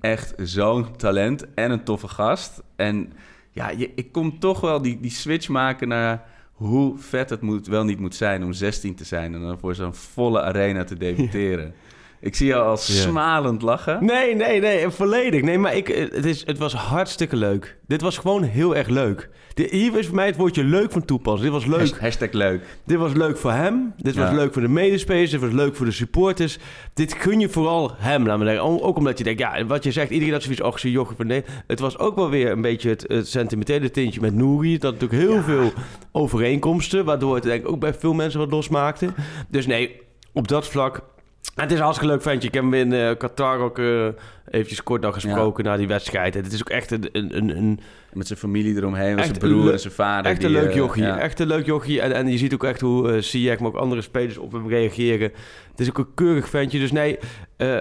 echt zo'n talent en een toffe gast. En ja, je, ik kom toch wel die, die switch maken naar hoe vet het moet, wel niet moet zijn om 16 te zijn... en dan voor zo'n volle arena te debuteren. Ik zie jou al smalend lachen. Nee, nee, nee, volledig. Nee, maar ik, het, is, het was hartstikke leuk. Dit was gewoon heel erg leuk. De, hier is voor mij het woordje leuk van toepassen. Dit was leuk. Hashtag, hashtag leuk. Dit was leuk voor hem. Dit was leuk voor de medespelers. Dit was leuk voor de supporters. Dit gun je vooral hem, laat me zeggen. Ook omdat je denkt, ja, wat je zegt, iedereen dat zoiets, och, zo'n jochie van nee. Het was ook wel weer een beetje het, het sentimentele tintje met Nouri. Dat natuurlijk heel veel overeenkomsten, waardoor het denk ik ook bij veel mensen wat losmaakte. Dus nee, op dat vlak... En het is een hartstikke leuk ventje. Ik heb hem in eh, Qatar ook eh, eventjes kort nog gesproken na die wedstrijd. En het is ook echt een, een, een, Met zijn familie eromheen, met zijn broer en zijn vader. Echt een die, leuk eh, jochie. ja. Echt een leuk jochie. En, en je ziet ook echt hoe Ziyech, maar ook andere spelers op hem reageren. Het is ook een keurig ventje. Dus nee,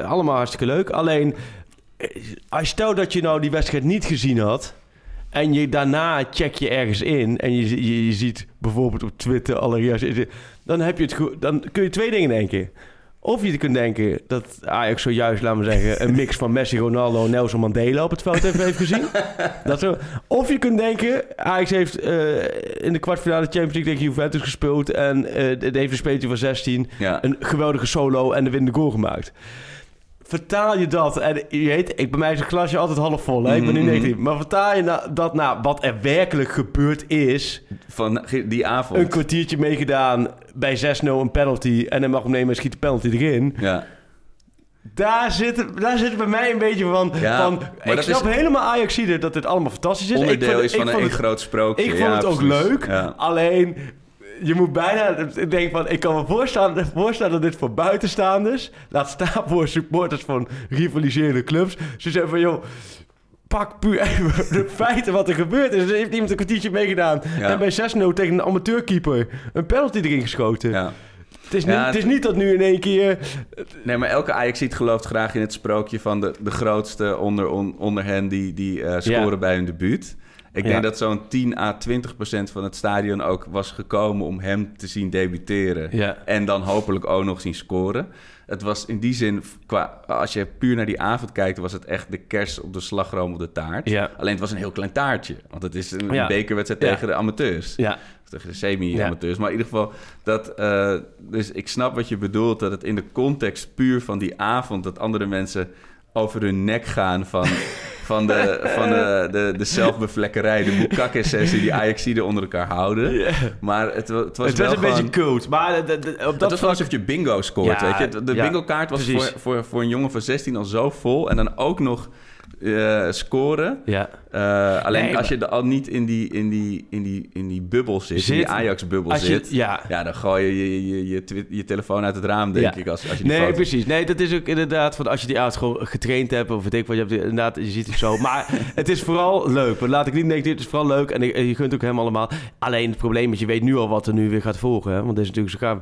allemaal hartstikke leuk. Alleen, als stel dat je nou die wedstrijd niet gezien had... en je daarna check je ergens in... en je, je, je ziet bijvoorbeeld op Twitter alle reacties... dan, heb je het dan kun je twee dingen denken... Of je kunt denken dat Ajax zojuist, laten we zeggen, een mix van Messi, Ronaldo en Nelson Mandela op het veld heeft, heeft gezien. Dat zo. Of je kunt denken, Ajax heeft eh, in de kwartfinale Champions League tegen Juventus gespeeld en het heeft een speeltje van 16 Ja. een geweldige solo en de winnende goal gemaakt. Vertaal je dat, en je weet, ik, bij mij is het glasje altijd half vol, hè? ik ben nu Mhm. negatief. Maar vertaal je na- dat naar wat er werkelijk gebeurd is. Van die avond. Een kwartiertje meegedaan bij 6-0 een penalty en hij mag hem nemen en schiet de penalty erin. Ja. Daar zit, het- daar zit bij mij een beetje van. Ja, van maar ik dat snap is- helemaal Ajax dat het allemaal fantastisch is. Onderdeel ik vond, is van ik een vond het, groot sprookje. Ik vond Ja, het ook precies. leuk. Ja. Alleen, je moet bijna... Ik denk van, ik kan me voorstellen, voorstellen dat dit voor buitenstaanders... laat staan voor supporters van rivaliserende clubs... ze zeggen van, joh... Pak puur even de feiten wat er gebeurd is. Er heeft iemand een kwartiertje meegedaan. Ja. En bij 6-0 tegen een amateurkeeper een penalty erin geschoten. Ja. Het, is niet, het is niet dat nu in één keer... Nee, maar elke Ajaxiet gelooft graag in het sprookje van de, de grootste onder, on- onder hen die, die eh, scoren bij hun debuut. Ik Ja. denk dat zo'n 10 à 20 procent van het stadion ook was gekomen om hem te zien debuteren. Ja. En dan hopelijk ook nog zien scoren. Het was in die zin, qua, als je puur naar die avond kijkt, was het echt de kers op de slagroom op de taart. Ja. Alleen het was een heel klein taartje. Want het is een bekerwedstrijd tegen de amateurs. Ja, Tegen de semi-amateurs. Maar in ieder geval, dat, eh, dus ik snap wat je bedoelt. Dat het in de context puur van die avond... dat andere mensen over hun nek gaan van, van, de, van de, de, de zelfbevlekkerij... de boekakke-sessie die Ajaxiden onder elkaar houden. Maar het, het was het wel was een gewoon... beetje cult. Maar de- de- op Het dat was gewoon vlak... alsof je bingo scoort, Ja, weet je. De ja, bingo-kaart was voor, voor, voor een jongen van 16 al zo vol. En dan ook nog eh, scoren. Ja. Eh, alleen Nee, als je er al niet in die, in die, in die, in die bubbel zit, in die Ajax-bubbel je- zit... ja. ja, dan gooi je je, je, je, telefoon uit het raam, denk Ja. ik, als, als je die Nee, foto- precies. Nee, dat is ook inderdaad van als je die gewoon getraind hebt of weet ik wat, je hebt inderdaad, je ziet het zo. Maar het is vooral leuk. Laat ik niet denken, dit is vooral leuk en je, je kunt ook helemaal allemaal. Alleen het probleem is, je weet nu al wat er nu weer gaat volgen. Hè? Want dit is natuurlijk zo gaaf.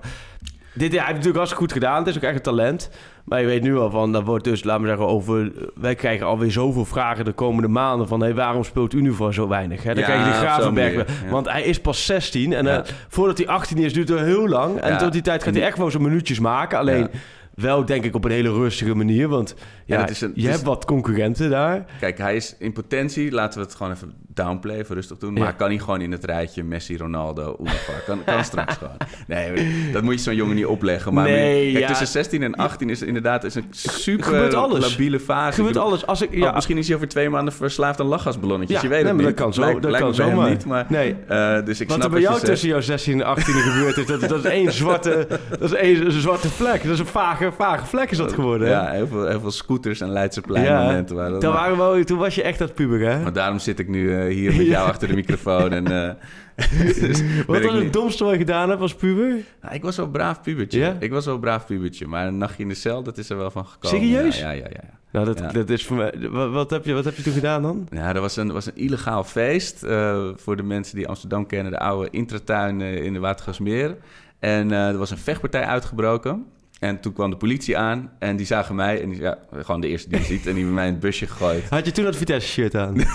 Dit hij heeft natuurlijk hartstikke goed gedaan. Het is ook echt een talent. Maar je weet nu al van, dat wordt dus, laten we zeggen, over... Wij krijgen alweer zoveel vragen de komende maanden van... Hey, waarom speelt Unifor zo weinig? Hè? Dan krijg je die Gravenberg. manier. Want hij is pas 16. En eh, voordat hij 18 is, duurt het heel lang. En tot die tijd gaat hij echt wel zijn minuutjes maken. Alleen... Wel, denk ik, op een hele rustige manier. Want ja, een- je is- hebt wat concurrenten daar. Kijk, hij is in potentie, laten we het gewoon even downplay, even rustig doen. Ja. Maar kan hij gewoon in het rijtje Messi, Ronaldo, Unafa? Kan, kan straks gewoon. Nee, dat moet je zo'n jongen niet opleggen. Maar Nee, kijk, ja. tussen 16 en 18 is inderdaad is een super labiele fase. Gebeurt bedoel, alles. Als ik, oh, misschien is hij over twee maanden verslaafd aan lachgasballonnetjes. Ja, je weet nee, het niet. dat kan zo- dat kan zomaar. niet, maar... Nee. eh, dus ik wat snap er bij jou tussen jouw 16 en 18 gebeurd is, dat, dat is één zwarte, dat is één een zwarte vlek. Dat is een vage, vage vlek is dat geworden. hè? Ja, heel veel, heel veel scooters en Leidseplein momenten. Dat Toen, waren we, toen was je echt dat puber, hè? maar daarom zit ik nu eh, hier met jou achter de microfoon. En, eh, dus Wat was het domste wat je gedaan hebt als puber? Nou, ik was wel een braaf pubertje. Ja? Ik was wel een braaf pubertje. Maar een nachtje in de cel, dat is er wel van gekomen. Serieus? Ja, ja, ja. ja. Nou, dat, Ja. dat is voor mij... Wat, wat, heb je, wat heb je toen gedaan dan? Ja, dat was een, was een illegaal feest eh, voor de mensen die Amsterdam kennen. De oude intratuin eh, in de Watergasmeer. En eh, er was een vechtpartij uitgebroken. En toen kwam de politie aan en die zagen mij. En die, ja, gewoon de eerste die je ziet. En die hebben mij in het busje gegooid. Had je toen dat Vitesse-shirt aan?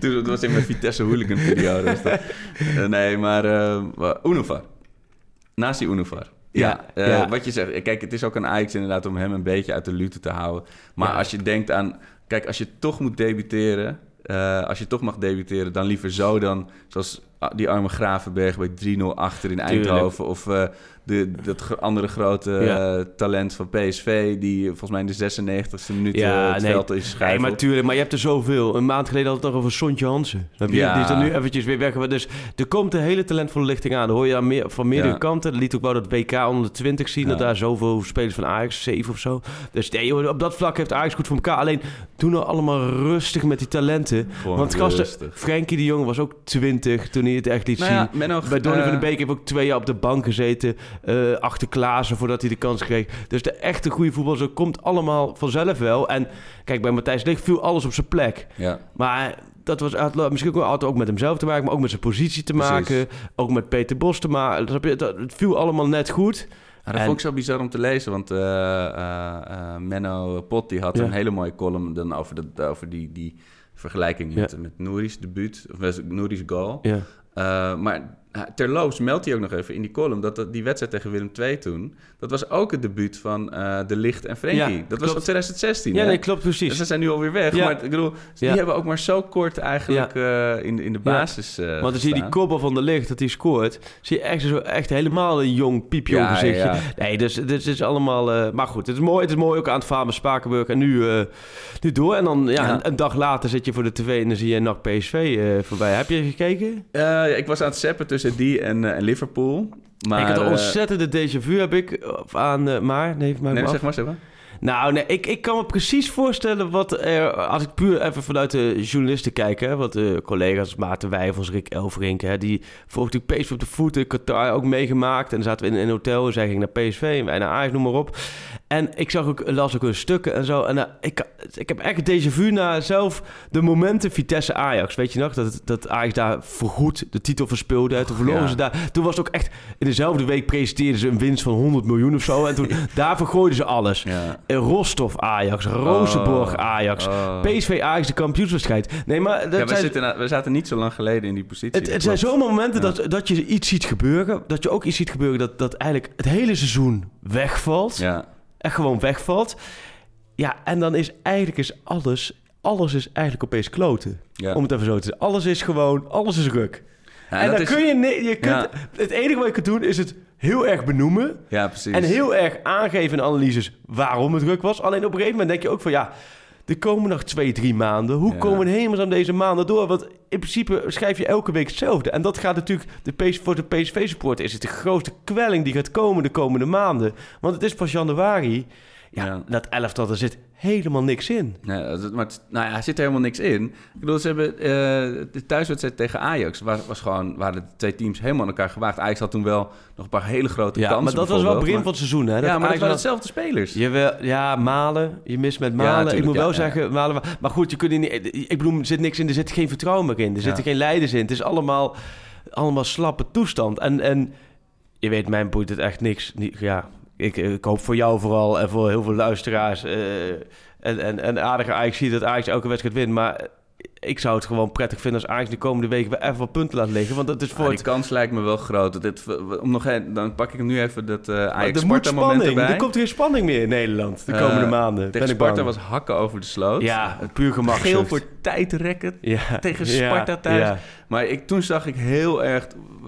toen, dat was in mijn Vitesse hooligan periode. was dat. Eh, nee, maar uh, Unovar. Naast die Unovar. Ja, Ja, eh, ja. wat je zegt. Kijk, het is ook een Ajax inderdaad om hem een beetje uit de lute te houden. Maar Ja. als je denkt aan... Kijk, als je toch moet debuteren... eh, als je toch mag debuteren, dan liever zo dan... Zoals die arme Gravenberg bij 3-0 achter in Tuurlijk. Eindhoven. Of eh, de, dat andere grote Ja. eh, talent van PSV... die volgens mij in de 96e minuut eh, het veld is nee, maar tuurlijk, maar je hebt er zoveel. Een maand geleden had het nog over Sontje Hansen. Ja. Die is er nu eventjes weer weg. Dus er komt een hele talentvolle lichting aan. Dat hoor je aan meer, van meerdere Ja. kanten. Dat liet ook wel dat WK onder de 20 zien. Ja. Dat daar zoveel spelers van Ajax, 7 of zo. Dus nee, joh, op dat vlak heeft Ajax goed voor elkaar. Alleen, doe nou allemaal rustig met die talenten. Gewoon Want gasten. Frenkie de Jong was ook 20 toen hij het echt liet Nou ja, zien. Menno, Bij Donny eh, van den Beek heeft ook twee jaar op de bank gezeten. eh, achter Klaassen voordat hij de kans kreeg. Dus de echte goede voetbal zo komt allemaal vanzelf wel. En kijk, bij Matthijs Ligt viel alles op zijn plek. Ja. Maar dat was had misschien ook, had ook met hemzelf te maken, maar ook met zijn positie te Precies. maken. Ook met Peter Bos te maken. Snap je? Dat- Het viel allemaal net goed. Ja, dat En- vond ik zo bizar om te lezen, want eh, eh, eh, Menno Pot die had Ja. een hele mooie column dan over, de, over die, die vergelijking met, Ja. met Nouri's debuut, of Nouri's goal. Eh, maar eh, terloops meldt hij ook nog even in die column dat, dat die wedstrijd tegen Willem II toen, dat was ook het debuut van eh, De Licht en Frenkie. Ja, dat was op 2016. Ja, hè? nee, klopt precies. Dus ze zijn nu alweer weg. Ja. Maar ik bedoel, die hebben ook maar zo kort eigenlijk eh, in, de- in de basis eh Want dan zie je die koppel van de licht dat hij scoort. Zie je echt, zo, echt helemaal een jong, piepjong gezichtje. Nee, dus dit is allemaal... eh, maar goed, het is mooi. Het is mooi ook aan het famen Spakenburg. En nu, eh, nu door. En dan ja. Een, een dag later zit je voor de tv en dan zie je NAC PSV eh, voorbij. Heb je gekeken? Eh, ik was aan het zappen tussen die en, eh, en Liverpool. Maar, ik had een ontzettende déjà vu, heb ik. Aan, eh, maar, nee, maak Nee, zeg maar, zeg maar. Nou, nee, ik, ik kan me precies voorstellen wat er... Als ik puur even vanuit de journalisten kijk... Hè, wat de collega's Maarten Wijfels, Rick Elverink... Hè, die volgt natuurlijk PSV op de voeten. Qatar ook meegemaakt. En dan zaten we in een hotel. En zij ging naar PSV en wij naar Ajax, noem maar op. En ik zag ook, las ook hun stukken en zo. En nou, ik, ik heb echt déjà vu naar zelf de momenten Vitesse-Ajax. Weet je nog? Dat, dat Ajax daar voorgoed de titel verspeelde. hè. Toen verloren ja. ze daar. Toen was het ook echt... In dezelfde week presenteerden ze een winst van 100 miljoen of zo. En toen, daar vergooiden ze alles. Ja. Eh, Rostov Ajax, Rozenborg Oh, Ajax, oh. PSV Ajax de kampioenswedstrijd. Nee, maar dat Ja, we, zijn, zitten we zaten niet zo lang geleden in die positie. het, het zijn zo'n momenten dat, dat je iets ziet gebeuren. Dat je ook iets ziet gebeuren dat, dat eigenlijk het hele seizoen wegvalt. Ja, Echt gewoon wegvalt. Ja, en dan is eigenlijk is alles, alles is eigenlijk opeens kloten. ja. Om het even zo te zeggen. Alles is gewoon, alles is ruk. Ja, en dan is- kun je, je kunt, Ja. het enige wat je kunt doen is het heel erg benoemen. Ja, precies. En heel erg aangeven in analyses waarom het druk was. Alleen op een gegeven moment denk je ook van ja, er komen nog twee, drie maanden. Hoe Ja. komen we helemaal aan deze maanden door? Want in principe schrijf je elke week hetzelfde. En dat gaat natuurlijk, de PS, voor de PSV-supporter is het de grootste kwelling die gaat komen de komende maanden. Want het is pas januari. Ja, Ja. dat elftal, daar zit helemaal niks in. Nee, dat- maar het- nou ja, er zit er helemaal niks in. Ik bedoel, ze hebben eh, de thuiswedstrijd tegen Ajax was, was gewoon, waren de twee teams helemaal aan elkaar gewaagd. Ajax had toen wel nog een paar hele grote Ja, kansen. maar dat was wel het begin van het seizoen, hè? Ja, maar Ajax waren hetzelfde spelers. Jawel, ja, Malen. Je mist met Malen. tuurlijk, ik moet ja, wel ja. zeggen, Malen... Maar goed, je kunt niet... Ik bedoel, er zit niks in. Er zit geen vertrouwen meer in. Er zitten geen leiders in. Het is allemaal, allemaal slappe toestand. En, en je weet, mij boeit het echt niks. Ja, ik, ik hoop voor jou vooral en voor heel veel luisteraars... eh, en, en, en aardige Ajax ziet dat Ajax elke wedstrijd wint. Maar ik zou het gewoon prettig vinden als Ajax de komende weken weer even wat punten laat liggen. Want dat is voor Ja, het... kans lijkt me wel groot. Dit, om nog een, dan pak ik nu even dat Maar Ajax er Sparta moment spanning. erbij. Er komt geen spanning meer in Nederland de Eh, komende maanden. Tegen ben ik Sparta was hakken over de sloot. Ja, puur gemakzucht. Geel voor tijdrekken Ja. tegen Ja, Sparta thuis. ja. Maar ik, toen zag ik heel erg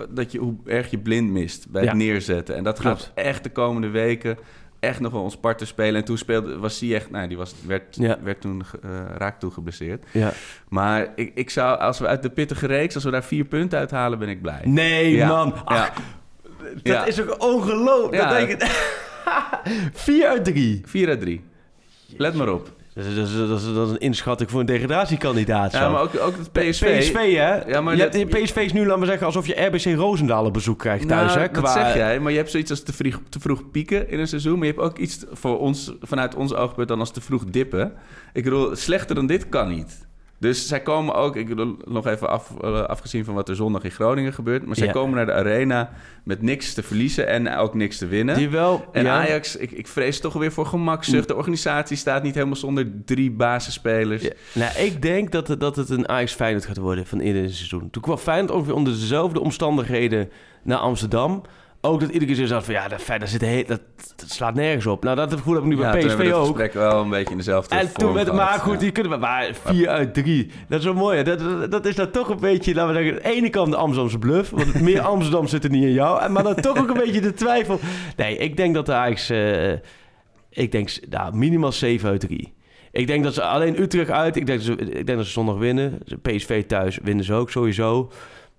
dat je, hoe erg je blind mist bij het neerzetten. En dat Klopt. gaat echt de komende weken echt nog wel ons Sparta spelen. En toen speelde, was hij echt... Nou, die was, werd, Ja. werd toen uh, raak toe geblesseerd. Ja. Maar ik, ik zou, als we uit de pittige reeks... als we daar vier punten uithalen, ben ik blij. Nee, Ja. man. Ach. Dat is ook ongelooflijk. Dat denk ik... 4 uit 3. 4 uit 3. Let maar op. Dat is, dat, is, dat, is, dat is een inschatting voor een degradatiekandidaat. Ja, maar ook, ook het PSV. PSV, hè? Ja, maar je dat- hebt, PSV is nu, laat maar zeggen, alsof je RBC Roosendaal op bezoek krijgt thuis, Nou, hè? Dat zeg jij, maar je hebt zoiets als te vroeg, te vroeg pieken in een seizoen. Maar je hebt ook iets voor ons, vanuit ons oogpunt dan als te vroeg dippen. Ik bedoel, slechter dan dit kan niet. Dus zij komen ook, ik bedoel, nog even af, eh, afgezien van wat er zondag in Groningen gebeurt. Maar zij Ja. komen naar de arena met niks te verliezen en ook niks te winnen. Die wel... En ja. Ajax, ik, ik vrees toch weer voor gemakzucht. De organisatie staat niet helemaal zonder drie basisspelers. Ja, nou, ik denk dat het, dat het een Ajax Feyenoord gaat worden van eerder seizoen. Toen kwam Feyenoord ongeveer onder dezelfde omstandigheden naar Amsterdam. Ook dat iedere keer zo zat van ja, dat, Feyenoord zit heel, dat, dat slaat nergens op. Nou, dat gevoel heb ik nu Ja, bij hebben PSV we het ook. gesprek wel een beetje in dezelfde En toen werd maar goed, ja. die kunnen we maar 4 uit 3. Dat is wel mooi. Dat, dat, dat is dan toch een beetje, laten we zeggen, aan de ene kant de Amsterdamse bluff. Want meer Amsterdam zit er niet in jou. Maar dan toch ook een beetje de twijfel. Nee, ik denk dat de Ajax, eh, ik denk nou, minimaal 7 uit 3. Ik denk dat ze alleen Utrecht uit, ik denk, dat ze, ik denk dat ze zondag winnen. PSV thuis winnen ze ook sowieso.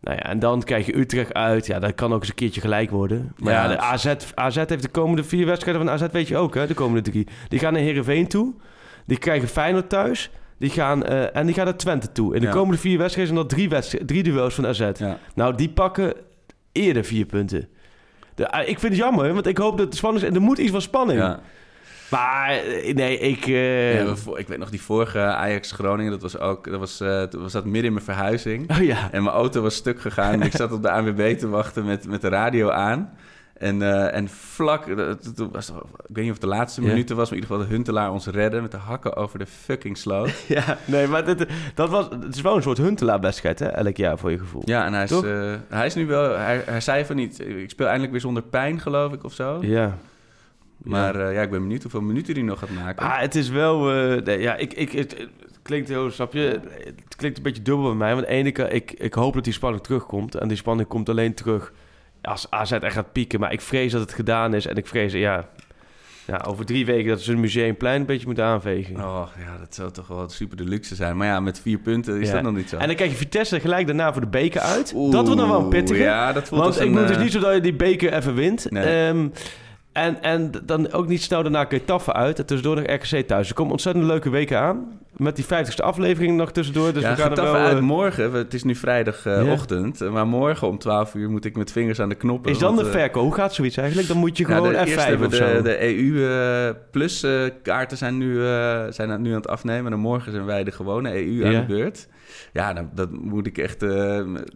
Nou ja, en dan krijg je Utrecht uit. Ja, dat kan ook eens een keertje gelijk worden. Maar ja, Ja, de AZ, AZ heeft de komende vier wedstrijden van AZ, weet je ook, hè? De komende drie. Die gaan naar Heerenveen toe. Die krijgen Feyenoord thuis. Die gaan, eh, en die gaan naar Twente toe. In de Ja. komende vier wedstrijden zijn dat drie, wedstrijden, drie duels van AZ. Ja. Nou, die pakken eerder vier punten. De, ah, ik vind het jammer, want ik hoop dat de spanning... Er moet iets van spanning. Ja. Maar eh, nee, ik... eh, Ja, ik weet nog die vorige Ajax Groningen, dat was ook, dat was, toen was dat midden in mijn verhuizing. Oh ja. En mijn auto was stuk gegaan. en ik zat op de ANWB te wachten met, met de radio aan. En, en vlak, toen- was, het- ik weet niet of het de laatste minuten was, maar in ieder geval de Huntelaar ons redden met de hakken over de fucking sloot. Ja, nee, maar dit, dat was, het is wel een soort Huntelaar-wedstrijd, hè? Elk jaar voor je gevoel. Ja, en hij is, hij is nu wel, hij, hij zei van niet, ik speel eindelijk weer zonder pijn, geloof ik, of zo. Ja. Maar eh, ja, ik ben benieuwd hoeveel minuten hij nog gaat maken. Ah, het is wel... eh, nee, ja, ik, ik, het, het klinkt heel, snap je? Het klinkt een beetje dubbel bij mij. Want aan de ene kant, ik, ik hoop dat die spanning terugkomt. En die spanning komt alleen terug als AZ echt gaat pieken. Maar ik vrees dat het gedaan is. En ik vrees, ja... Ja, over drie weken dat ze een museumplein een beetje moeten aanvegen. Oh ja, dat zou toch wel super de luxe zijn. Maar ja, met vier punten is Ja. dat nog niet zo. En dan krijg je Vitesse gelijk daarna voor de beker uit. dat wordt dan wel een pittige. Ja, dat voelt Want ik een, het is eh, niet zo dat je die beker even wint. Nee. Ehm, en, en dan ook niet snel daarna Getafe uit. En tussendoor nog RKC thuis. Er komen ontzettend leuke weken aan. Met die 50ste aflevering nog tussendoor. Dus ja, we gaan er wel... uit eh, morgen. Het is nu vrijdagochtend. maar morgen om 12 uur moet ik met vingers aan de knoppen. is dan want, de eh, verkoop? Hoe gaat zoiets eigenlijk? Dan moet je ja, gewoon de, eerst F5 hebben of we zo. de, de EU eh, Plus kaarten zijn nu, zijn nu aan het afnemen. En morgen zijn wij de gewone EU aan de beurt. Ja, dan, dat moet ik echt met,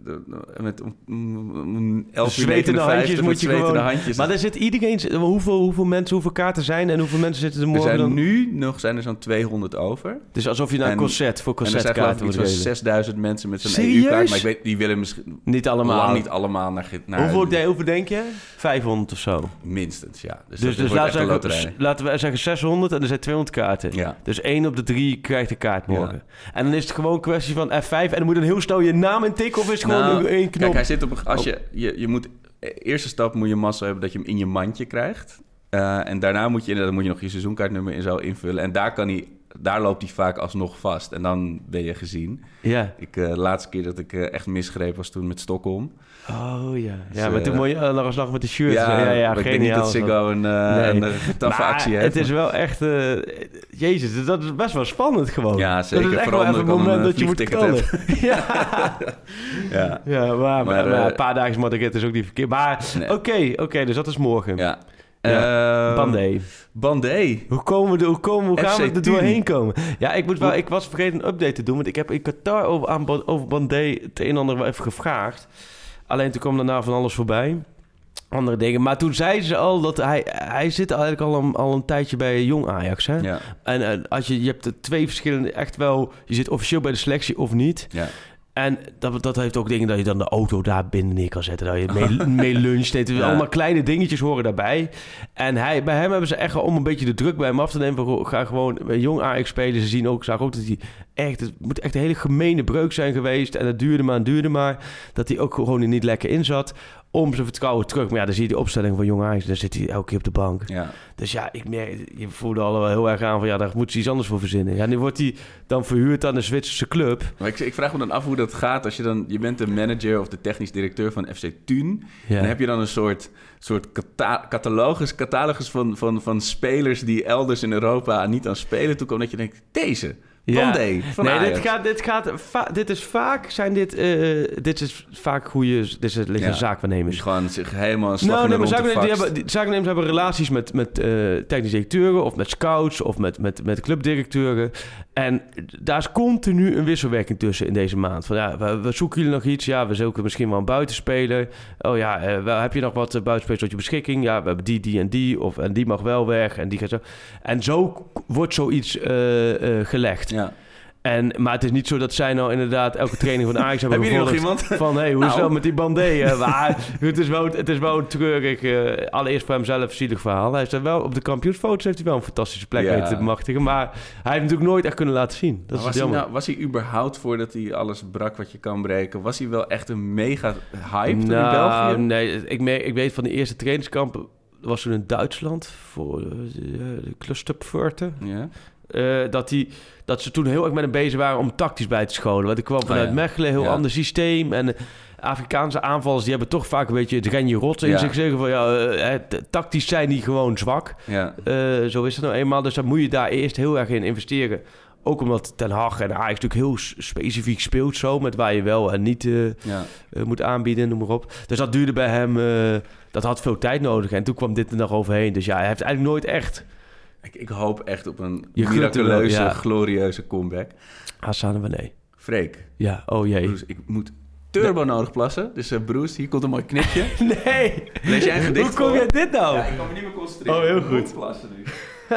met om- om 11 uur zwetende 59 handjes moet je gewoon- handjes. Maar er zit iedereen... Hoeveel, hoeveel mensen, hoeveel kaarten zijn en hoeveel mensen zitten er er morgen zijn dan? nu nog zijn er zo'n 200 over. Dus alsof je naar een En- concert voor er concertkaarten van delen. 6000 mensen met zo'n Serieus? EU-kaart. Maar ik weet, die willen misschien Niet allemaal. lang niet allemaal naar... naar Hoeveel, de- hoeveel denk je? 500 of zo. Minstens, ja. Dus, Dus, dus wordt laten, we zeggen, laten we zeggen 600 en er zijn 200 kaarten. Ja. Dus één op de drie krijgt een kaart morgen. En dan is het gewoon een kwestie van F5 en dan moet dan heel snel je naam intikken of is het gewoon Nou, één knop? Kijk, hij zit op een... Als je, je, je moet... Eerste stap moet je massa hebben dat je hem in je mandje krijgt. Eh, en daarna moet je, inderdaad- moet je nog je seizoenkaartnummer in zo invullen. En daar kan hij daar loopt hij vaak alsnog vast. En dan ben je gezien. Ja. Ik, eh, de laatste keer dat ik eh, echt misgreep was toen met Stockholm. Oh ja. Dus, Ja, maar toen eh, je uh, nog nog met de shirt. Ja, ja, ja maar ik denk niet geniaal dat Ziggo een, eh, Nee. een, eh, taffe Maar actie heeft. Het is wel echt... eh, jezus, dat is best wel spannend gewoon. Ja, zeker. Dat is echt wel even een moment dat je een, moet eh, knallen. ja. ja. ja, maar, maar, Maar, maar eh, een paar dagen is ook niet verkeerd. Maar Nee. oké, oké, dus dat is morgen. ja. Ja. Eh, Bandé. Bandé. Hoe, komen we, er- hoe, komen, hoe gaan we er doorheen komen? Ja, ik, moet wel, ik was vergeten een update te doen. Want ik heb in Qatar over, aan, over Bandé het een en ander wel even gevraagd. Alleen toen kwam daarna van alles voorbij. Andere dingen. Maar toen zeiden ze al dat hij... Hij zit eigenlijk al een, al een tijdje bij Jong Ajax, hè? Ja. En eh, als je, je hebt er twee verschillende... Echt wel... Je zit officieel bij de selectie of niet. Ja. En dat, dat heeft ook dingen dat je dan de auto daar binnen neer kan zetten. Dat je mee, mee luncht. Ja. Allemaal kleine dingetjes horen daarbij. En hij, bij hem hebben ze echt om een beetje de druk bij hem af te nemen. Gaan gewoon bij jong Ajax spelen. Ze zien ook, zagen ook dat hij echt... Het moet echt een hele gemene breuk zijn geweest. En het duurde maar en duurde maar. Dat hij ook gewoon er niet lekker in zat. Om zijn vertrouwen terug. Maar ja, dan zie je de opstelling van jong Ajax. Dan zit hij elke keer op de bank. Ja. Dus ja, ik merk, je voelde al wel heel erg aan van... Ja, daar moeten ze iets anders voor verzinnen. Ja, nu wordt hij dan verhuurd aan een Zwitserse club. Maar ik, ik vraag me dan af hoe dat gaat als je dan... Je bent de manager of de technisch directeur van FC Thun. Ja. En heb je dan een soort, soort cata- catalogus, catalogus van, van, van spelers... die elders in Europa niet aan spelen toekomen. Dat je denkt, deze, Van nee, dit, gaat, dit, gaat, dit is vaak, zijn dit, eh, dit is vaak goede, dit is, liggen Ja. zaakwaarnemers. Die gewoon zich helemaal een slag Nou, nee, maar zaakwaarnemers, die hebben, die zaakwaarnemers hebben relaties met, met eh technische directeuren of met scouts of met, met, met clubdirecteuren. En daar is continu een wisselwerking tussen in deze maand. Van ja, we, we zoeken jullie nog iets? Ja, we zoeken misschien wel een buitenspeler. Oh ja, eh, wel, heb je nog wat buitenspelers tot je beschikking? Ja, we hebben die, die en die. Of, en die mag wel weg en die gaat zo. En zo wordt zoiets gelegd. Ja. En, maar het is niet zo dat zij nou inderdaad elke training van Ajax hebben Heb je nog iemand? Van, hey, hoe is het Nou. met die bandé? eh, maar het is wel, het is wel een treurig, eh, allereerst voor hemzelf zielig verhaal. Hij is er wel op de kampioensfoto's heeft hij wel een fantastische plek Ja. weten te bemachtigen. Maar hij heeft natuurlijk nooit echt kunnen laten zien. Dat is was, het hij nou, was hij überhaupt voordat hij alles brak wat je kan breken? Was hij wel echt een mega hype in nou, België? nee, ik, me- ik weet van de eerste trainingskampen was toen in Duitsland voor eh, de, de. Ja. Eh, dat, die, dat ze toen heel erg met hem bezig waren om tactisch bij te scholen. Want ik kwam vanuit ja. Mechelen, heel Ja. ander systeem. En eh, Afrikaanse aanvallers die hebben toch vaak een beetje het renje rot in Ja. zich zeggen van ja, eh, tactisch zijn die gewoon zwak. Ja. Zo is het nou eenmaal. Dus dan moet je daar eerst heel erg in investeren. Ook omdat Ten Hag en Ajax natuurlijk heel specifiek speelt zo... met waar je wel en niet ja. moet aanbieden, noem maar op. Dus dat duurde bij hem... dat had veel tijd nodig. En toen kwam dit er nog overheen. Dus ja, hij heeft eigenlijk nooit echt... Ik, ik hoop echt op een Je wel, miraculeuze, ja. glorieuze comeback. Hassan Wanee. Freek, Ja, oh jee. Bruce, ik moet turbo nodig plassen. Dus uh, Bruce, hier komt een mooi knipje. Nee! Lees jij een gedicht Hoe kom jij dit nou? Ja, ik kan me niet meer concentreren. Oh, heel goed. plassen nu.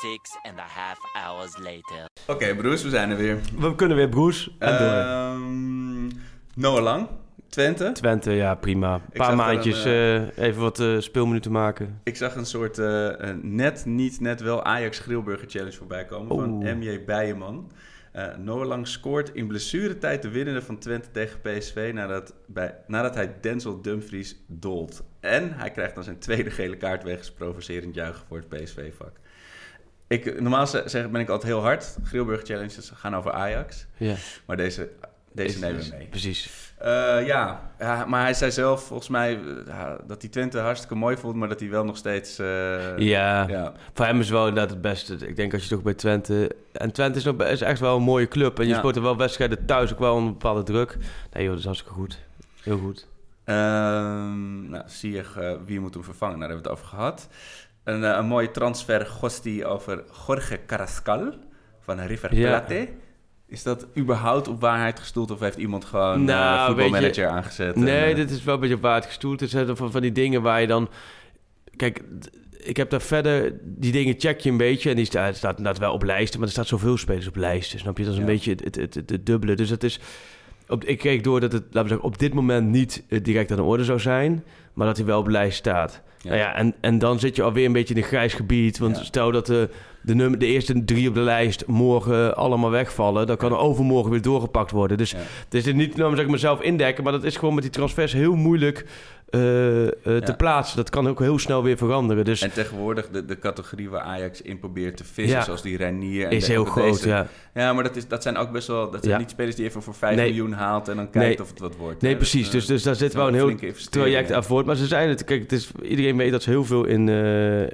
Six and a half hours later. Oké, Bruce, we zijn er weer. We kunnen weer Broes en door. Ehm, Noah Lang, Twente. Twente, ja, prima. Een paar maandjes een, eh, even wat eh, speelminuten maken. Ik zag een soort eh, eh, net, niet, net wel Ajax Grillburger Challenge voorbij komen van. MJ Bijeman. Eh Noah Lang scoort in blessuretijd de winnende van Twente tegen PSV nadat, bij, nadat hij Denzel Dumfries dolt. En hij krijgt dan zijn tweede gele kaart wegens provocerend juichen voor het PSV-vak. Ik, normaal ze- zeg, ben ik altijd heel hard. Grillburger Challenges gaan over Ajax. Ja, Maar deze, deze nemen we mee. Precies. Eh, ja. ja, maar hij zei zelf volgens mij eh, dat hij Twente hartstikke mooi vond, maar dat hij wel nog steeds... eh, ja. ja. voor hem is wel inderdaad het beste. Ik denk als je toch bij Twente... En Twente is, nog, is echt wel een mooie club. En je Ja. speelt er wel wedstrijden thuis ook wel een bepaalde druk. Nee joh, dat is hartstikke goed. Heel goed. Ehm, nou, zie je wie moet hem vervangen? Nou, daar hebben we het over gehad. Een, een mooie transfer gosti over Jorge Carrascal van River Ja. Is dat überhaupt op waarheid gestoeld of heeft iemand gewoon Nou, een weet voetbalmanager je- aangezet? Nee, eh, dit is wel een beetje op waard gestoeld. Het zijn van, van die dingen waar je dan... Kijk, ik heb daar verder... Die dingen check je een beetje. En die staat, staat inderdaad wel op lijsten. Maar er staat zoveel spelers op lijsten. Snap je? Dat is een Ja. beetje het, het, het, het dubbele. Dus het is... Op, ik kreeg door dat het, laten we zeggen, op dit moment niet eh, direct aan de orde zou zijn. maar dat hij wel op lijst staat. Ja. Nou ja, en, en dan zit je alweer een beetje in een grijs gebied. Want Ja. stel dat de, de, nummer, de eerste drie op de lijst morgen allemaal wegvallen... dan kan er overmorgen weer doorgepakt worden. Dus Ja. het is niet nou, zeg ik mezelf indekken... maar dat is gewoon met die transfers heel moeilijk eh, eh, te plaatsen. Dat kan ook heel snel weer veranderen. Dus En tegenwoordig de, de categorie waar Ajax in probeert te vissen, Ja. zoals die Renier. En is de- heel groot, deze. ja. Ja, maar dat, is, dat zijn ook best wel... Dat zijn Ja. niet spelers die even voor 5 Nee. miljoen haalt en dan kijkt Nee. of het wat wordt. Nee, hè. precies. eh, Dus, dus daar zit wel een heel traject aan voort. Maar ze zijn het... Kijk, het is, iedereen weet dat ze heel veel in,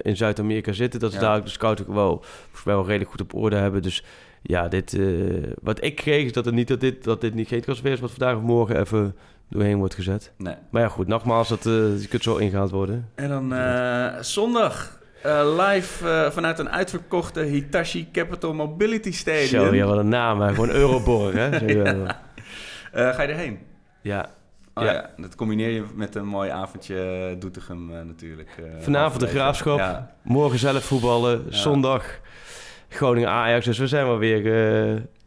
in Zuid-Amerika zitten. Dat ze daar ook de scout ook wel, volgens mij wel redelijk goed op orde hebben. Dus ja, dit, wat ik kreeg is dat, het niet, dat, dit, dat dit niet geen transfer is... wat vandaag of morgen even doorheen wordt gezet. Nee. Maar ja, goed. Nogmaals, dat, eh je kunt zo ingehaald worden. En dan eh, zondag eh, live eh, vanuit een uitverkochte Hitachi Capital Mobility Stadium. Zo, ja, wat een naam. Hè. Gewoon Euroborg, hè. Eh, ga je erheen? ja. Oh, Ja. ja. Dat combineer je met een mooi avondje Doetinchem natuurlijk. eh, Vanavond de. Graafschap. Ja. Morgen zelf voetballen. Ja. Zondag Groningen-Ajax. Dus we zijn wel weer...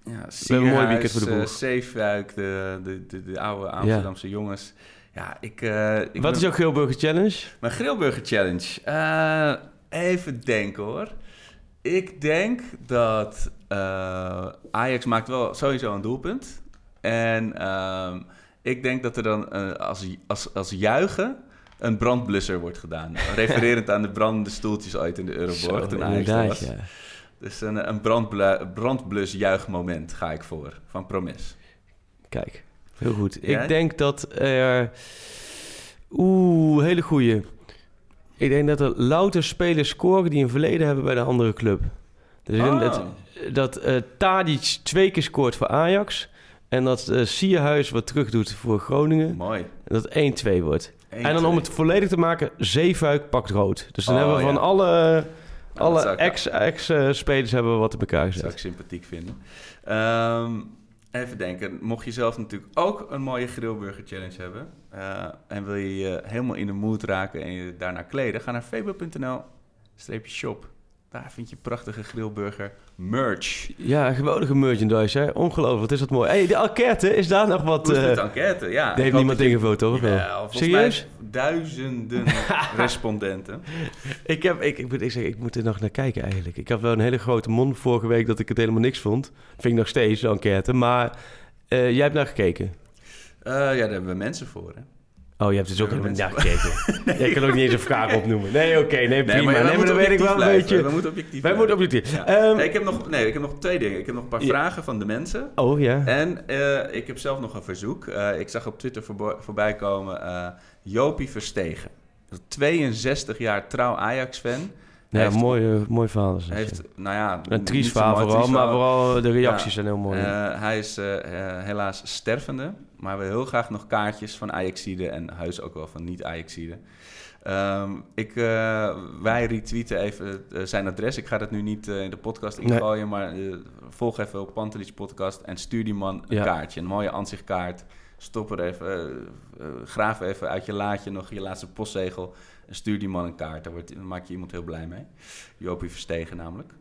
eh, Ja, hebben een mooi weekend voor de boeg. Zeefuik, de, de, de, de oude Amsterdamse jongens. Ja, ik... eh, ik wat ben- is jouw Geelburger Challenge? Mijn Grillburger Challenge. Eh, even denken hoor. Ik denk dat eh, Ajax maakt wel sowieso een doelpunt. En ehm, ik denk dat er dan eh, als, als, als juichen een brandblusser wordt gedaan. Refererend aan de brandende stoeltjes ooit in de Euroborg Zo, toen Ajax was. ja. Dus een, een brandblu- brandblus juichmoment ga ik voor. Van Promes. Kijk, heel goed. Jij? Ik denk dat er... Oeh, hele goeie. Ik denk dat er louter spelers scoren die een verleden hebben bij de andere club. Dus ik denk Oh. dat, dat eh Tadic twee keer scoort voor Ajax. En dat eh Sierhuis wat terug doet voor Groningen. Mooi. En dat 1-2 wordt. En dan om het volledig te maken, Zeefuik pakt rood. Dus dan Oh, hebben we van alle, Nou, alle ex-spelers hebben wat in elkaar Dat zou ik sympathiek vinden. Ehm, even denken. Mocht je zelf natuurlijk ook een mooie grillburger challenge hebben... eh, en wil je je helemaal in de mood raken en je daarnaar kleden... ga naar febo.nl shop. Daar vind je prachtige grillburger merch. Ja, geweldige merchandise, hè? Ongelooflijk, wat is dat mooi. hey, de enquête, is daar nog wat... Hoe is eh, de enquête? Ja, daar heeft niemand ingevuld, toch? Ja, volgens Serieus? mij duizenden respondenten. Ik, heb, ik, ik, moet, ik, zeg, ik moet er nog naar kijken eigenlijk. Ik had wel een hele grote mond vorige week dat ik het helemaal niks vond. Vind ik nog steeds, de enquête. Maar eh, jij hebt naar gekeken. Eh, ja, daar hebben we mensen voor, hè? Oh, je hebt dus ook helemaal niet naar gekeken. Jij kan ook niet eens een vraag opnoemen. Nee, oké, nee, prima. Nee, maar, dan weet ik wel een beetje... We moeten objectief Wij moeten objectief. Ja. Ehm, nee, ik heb nog, nee, ik heb nog twee dingen. Ik heb nog een paar Ja. vragen van de mensen. Oh, ja. En eh, ik heb zelf nog een verzoek. Eh, ik zag op Twitter voorbo- voorbij komen eh, Jopie Verstegen. 62 jaar trouw Ajax-fan. Ja, heeft- mooi, mooi verhaal. dat, Heeft, nou ja... Een triest verhaal vooral, maar vooral de reacties Ja. zijn heel mooi. Hij is helaas stervende, maar we heel graag nog kaartjes van Ajaxide en huis ook wel van niet-Ajaxide. Ehm, ik, eh, wij retweeten even eh, zijn adres. Ik ga dat nu niet eh, in de podcast Nee. ingooien, maar volg even op Pantelich Podcast en stuur die man een Ja. kaartje. Een mooie ansichtkaart. Stop er even, graaf even uit je laadje nog je laatste postzegel en stuur die man een kaart. Daar, wordt, daar maak je iemand heel blij mee. Jopie Verstegen namelijk.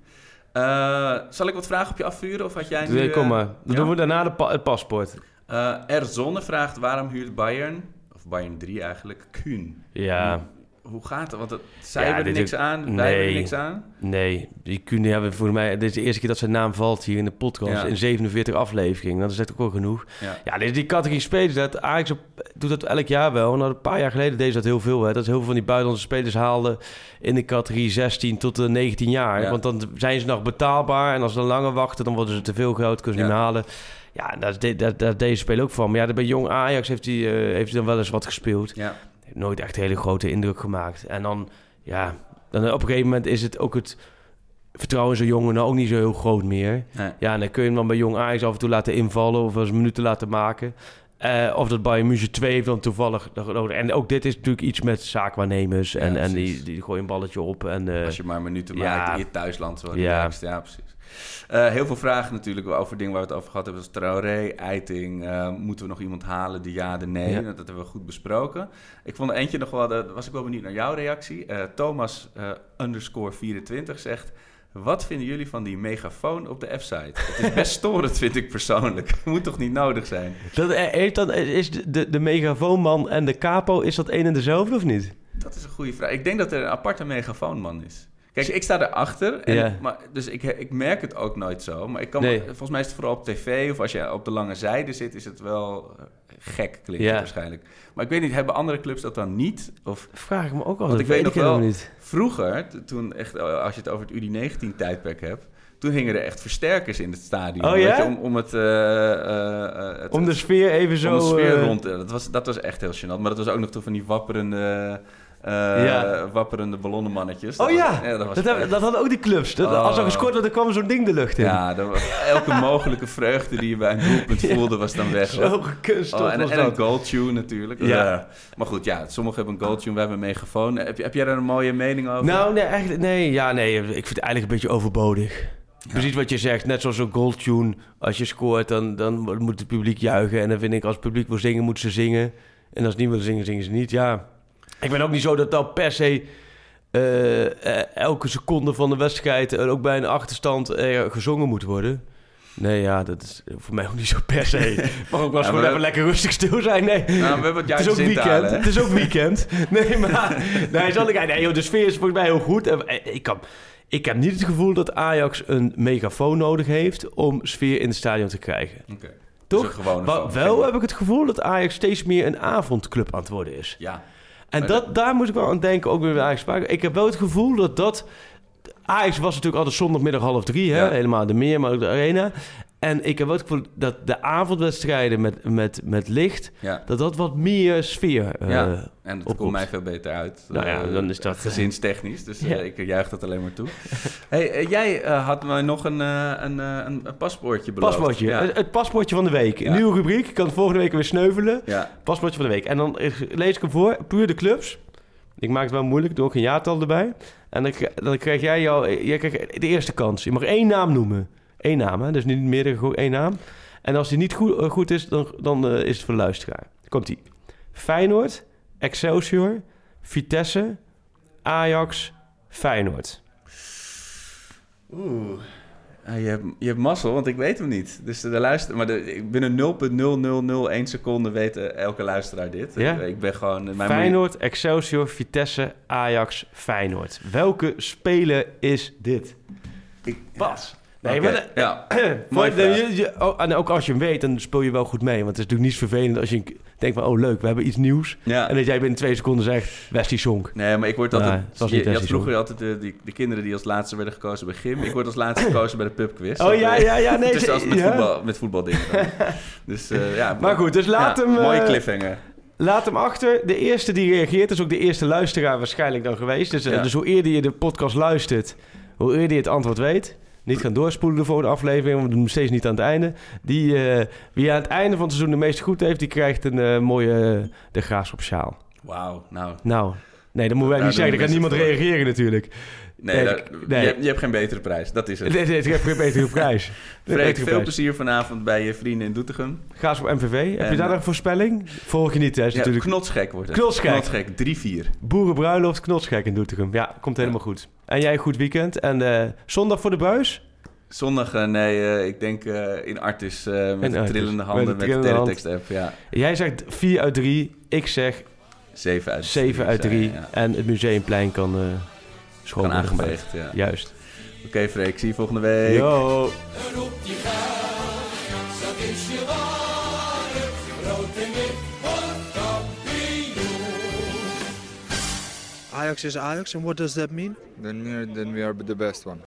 Zal ik wat vragen op je afvuren? Of had jij nu... Nee, kom maar. Dan doen we daarna de pa- het paspoort. Eh, R. Zonne vraagt waarom huurt Bayern, of Bayern 3 eigenlijk, Kuhn? Ja. Hoe gaat het? Want het, zij Ja, hebben er niks aan, wij hebben er niks aan. Nee, die kunnen hebben voor mij. Dit is de eerste keer dat zijn naam valt hier in de podcast. Ja. In 47 afleveringen. Dat is echt ook wel genoeg. Ja. Ja, dit is die categorie spelers. Dat Ajax doet dat elk jaar wel. En een paar jaar geleden deed ze dat heel veel. Hè. Dat is heel veel van die buitenlandse spelers haalden in de categorie 16 tot de 19 jaar. Ja. Want dan zijn ze nog betaalbaar. En als ze dan langer wachten, dan worden ze te veel groot. Kunnen ze niet meer halen. Ja, daar is, de, daar, daar is deze speler ook van. Maar ja, bij jong Ajax heeft hij, eh, heeft hij dan wel eens wat gespeeld. Ja. Heeft nooit echt een hele grote indruk gemaakt. En dan, ja, dan op een gegeven moment is het ook het vertrouwen in zo'n jongen nou ook niet zo heel groot meer. Nee. Ja, en dan kun je hem dan bij jong Ajax af en toe laten invallen of eens minuten laten maken. Eh, of dat Bayern München 2 heeft dan toevallig. En ook dit is natuurlijk iets met zaakwaarnemers. En, Ja, en die, die gooien een balletje op. En, eh, Als je maar minuten ja. maakt in je thuisland. Zo Ja. ja, precies. Eh, heel veel vragen natuurlijk over dingen waar we het over gehad hebben. Zoals Traoré, Eiting. eh, moeten we nog iemand halen? De ja, de nee. Ja. Dat hebben we goed besproken. Ik vond er eentje nog wel... Daar was ik wel benieuwd naar jouw reactie. Eh, Thomas underscore 24 zegt... Wat vinden jullie van die megafoon op de F-site? Het is best storend, vind ik persoonlijk. Moet toch niet nodig zijn? Dat, heeft dan, is de, de, de megafoonman en de capo, is dat een en dezelfde of niet? Dat is een goede vraag. Ik denk dat er een aparte megafoonman is. Kijk, ik sta erachter, en maar, dus ik, ik merk het ook nooit zo. Maar ik kan, Nee. volgens mij is het vooral op tv of als je op de lange zijde zit, is het wel eh, gek klinkt waarschijnlijk. Maar ik weet niet, hebben andere clubs dat dan niet? Of Vraag ik me ook al. Want ik weet nog wel, niet. vroeger, toen echt, eh, als je het over het UD19-tijdperk hebt, toen hingen er echt versterkers in het stadion. Oh, ja? je, om, om het, eh, het- Om de sfeer even zo... om de sfeer rond te... Dat was, dat was echt heel gênant. Maar dat was ook nog toen van die wapperende, Ja. wapperende ballonnenmannetjes. Oh Dat ja, was- dat was dat, hebben- dat hadden ook die clubs. Dat, Oh. Als er gescoord werd, dan kwam zo'n ding de lucht in. Ja, elke mogelijke vreugde die je bij een doelpunt voelde, was dan weg. Zo gekunsteld Oh, en, en een dat. goaltune natuurlijk. Ja. Ja. Maar goed, ja, sommigen hebben een goaltune, wij hebben een megafoon. Heb, je- heb jij daar een mooie mening over? Nou, nee, eigenlijk, nee, ja, nee, ik vind het eigenlijk een beetje overbodig. Precies wat je zegt, net zoals een goaltune. Als je scoort, dan, dan moet het publiek juichen. En dan vind ik, als het publiek wil zingen, moeten ze zingen. En als ze niet willen zingen, zingen ze niet. Ja, ik ben ook niet zo dat dat per se... eh, eh, elke seconde van de wedstrijd, en ook bij een achterstand, eh, gezongen moet worden. Nee, ja, dat is voor mij ook niet zo per se. Maar ook wel eens Ja, gewoon even lekker rustig stil zijn. Nee, Nou, we hebben het het is ook weekend. halen, het is ook weekend. Nee, maar nee, zal ik, nee, joh, de sfeer is volgens mij heel goed. En, Ik, kan, ik heb niet het gevoel dat Ajax een megafoon nodig heeft om sfeer in het stadion te krijgen. Oké. Toch? Dus Maar wel heb ik het gevoel dat Ajax steeds meer een avondclub aan het worden is. Ja. En dat, daar moet ik wel aan denken, ook weer bij Ajax Sparta. Ik heb wel het gevoel dat dat... Ajax was natuurlijk altijd zondagmiddag half drie, hè? Helemaal de meer, maar ook de arena. En ik heb wel het gevoel dat de avondwedstrijden met, met, met licht... Ja. dat dat wat meer sfeer eh, Ja. En het oproept. komt mij veel beter uit. Nou ja, eh, dan is dat- Gezinstechnisch, dus eh, Ja. ik juich dat alleen maar toe. hey, eh, jij eh, had mij nog een, eh, een, eh, een, een paspoortje beloofd. Paspoortje, Ja. het, het paspoortje van de week. Nieuwe rubriek, ik kan het volgende week weer sneuvelen. ja. Paspoortje van de week. En dan eh, lees ik hem voor, puur de clubs. Ik maak het wel moeilijk, doe ook een jaartal erbij. En dan, dan krijg jij, jou, jij krijgt de eerste kans. Je mag één naam noemen. Eén naam, hè? dus niet meerdere, gewoon één naam. En als die niet goed, eh, goed is, dan, dan eh, is het voor de luisteraar. Komt-ie. Feyenoord, Excelsior, Vitesse, Ajax, Feyenoord. Oeh. Je, hebt, je hebt mazzel, want ik weet hem niet. Dus de luister, maar de, binnen 0,0001 seconde weet elke luisteraar dit. Ja? Ik, ben gewoon... Mijn Feyenoord, Excelsior, Vitesse, Ajax, Feyenoord. Welke speler is dit? Ik, Bas. Nee, maar... ja. De- je- je- oh, en ook als je hem weet, dan speel je wel goed mee. Want het is natuurlijk niet vervelend als je denkt van... oh leuk, we hebben iets nieuws. Ja. En dat jij binnen twee seconden zegt... Westie Sonk. Nee, maar ik word altijd... was je, had vroeger altijd de, die, de kinderen die als laatste werden gekozen bij gym. Ik word als laatste gekozen bij de pubquiz. Oh ja, ja, ja, nee, Het is als met, ja. voetbal, met voetbaldingen. dus eh, ja. Maar goed, dus laat ja, hem, eh, Mooie cliffhanger. Laat hem achter. De eerste die reageert is ook de eerste luisteraar waarschijnlijk dan geweest. Dus, eh, Ja. dus hoe eerder je de podcast luistert, hoe eerder je het antwoord weet. Niet gaan doorspoelen de volgende aflevering, want we doen hem steeds niet aan het einde. Die, eh, wie aan het einde van het seizoen de meeste goed heeft, die krijgt een eh, mooie uh, de graafschap sjaal. Wauw, nou. Nou, nee, dat moeten wij niet zeggen. Dan kan niemand voor. reageren natuurlijk. Nee, nee. Je, hebt- je hebt geen betere prijs. Dat is het. Nee, nee, ik heb geen betere prijs. Freek, Betere veel prijs. plezier vanavond bij je vrienden in Doetinchem. Graafschap MVV. Heb je daar nog een voorspelling? Volg je niet, hè? Is Ja, natuurlijk knotsgek wordt het. Knotsgek. Knotsgek, 3-4. boerenbruiloft, knotsgek in Doetinchem. Ja, komt helemaal goed. En jij een goed weekend. En eh, zondag voor de buis? Zondag, eh, nee, eh, ik denk eh, in Artis eh, met de trillende Met handen de met de, hand. teletext-app. Ja, Jij zegt 4 uit 3. Ik zeg 7 uit 7 uit 3. Ja. En het museumplein kan schoon aangeveegd, ja. Juist. Oké, Freek, zie je volgende week. Yo. Ajax is Ajax, and what does that mean? Then we are, then we are the best one.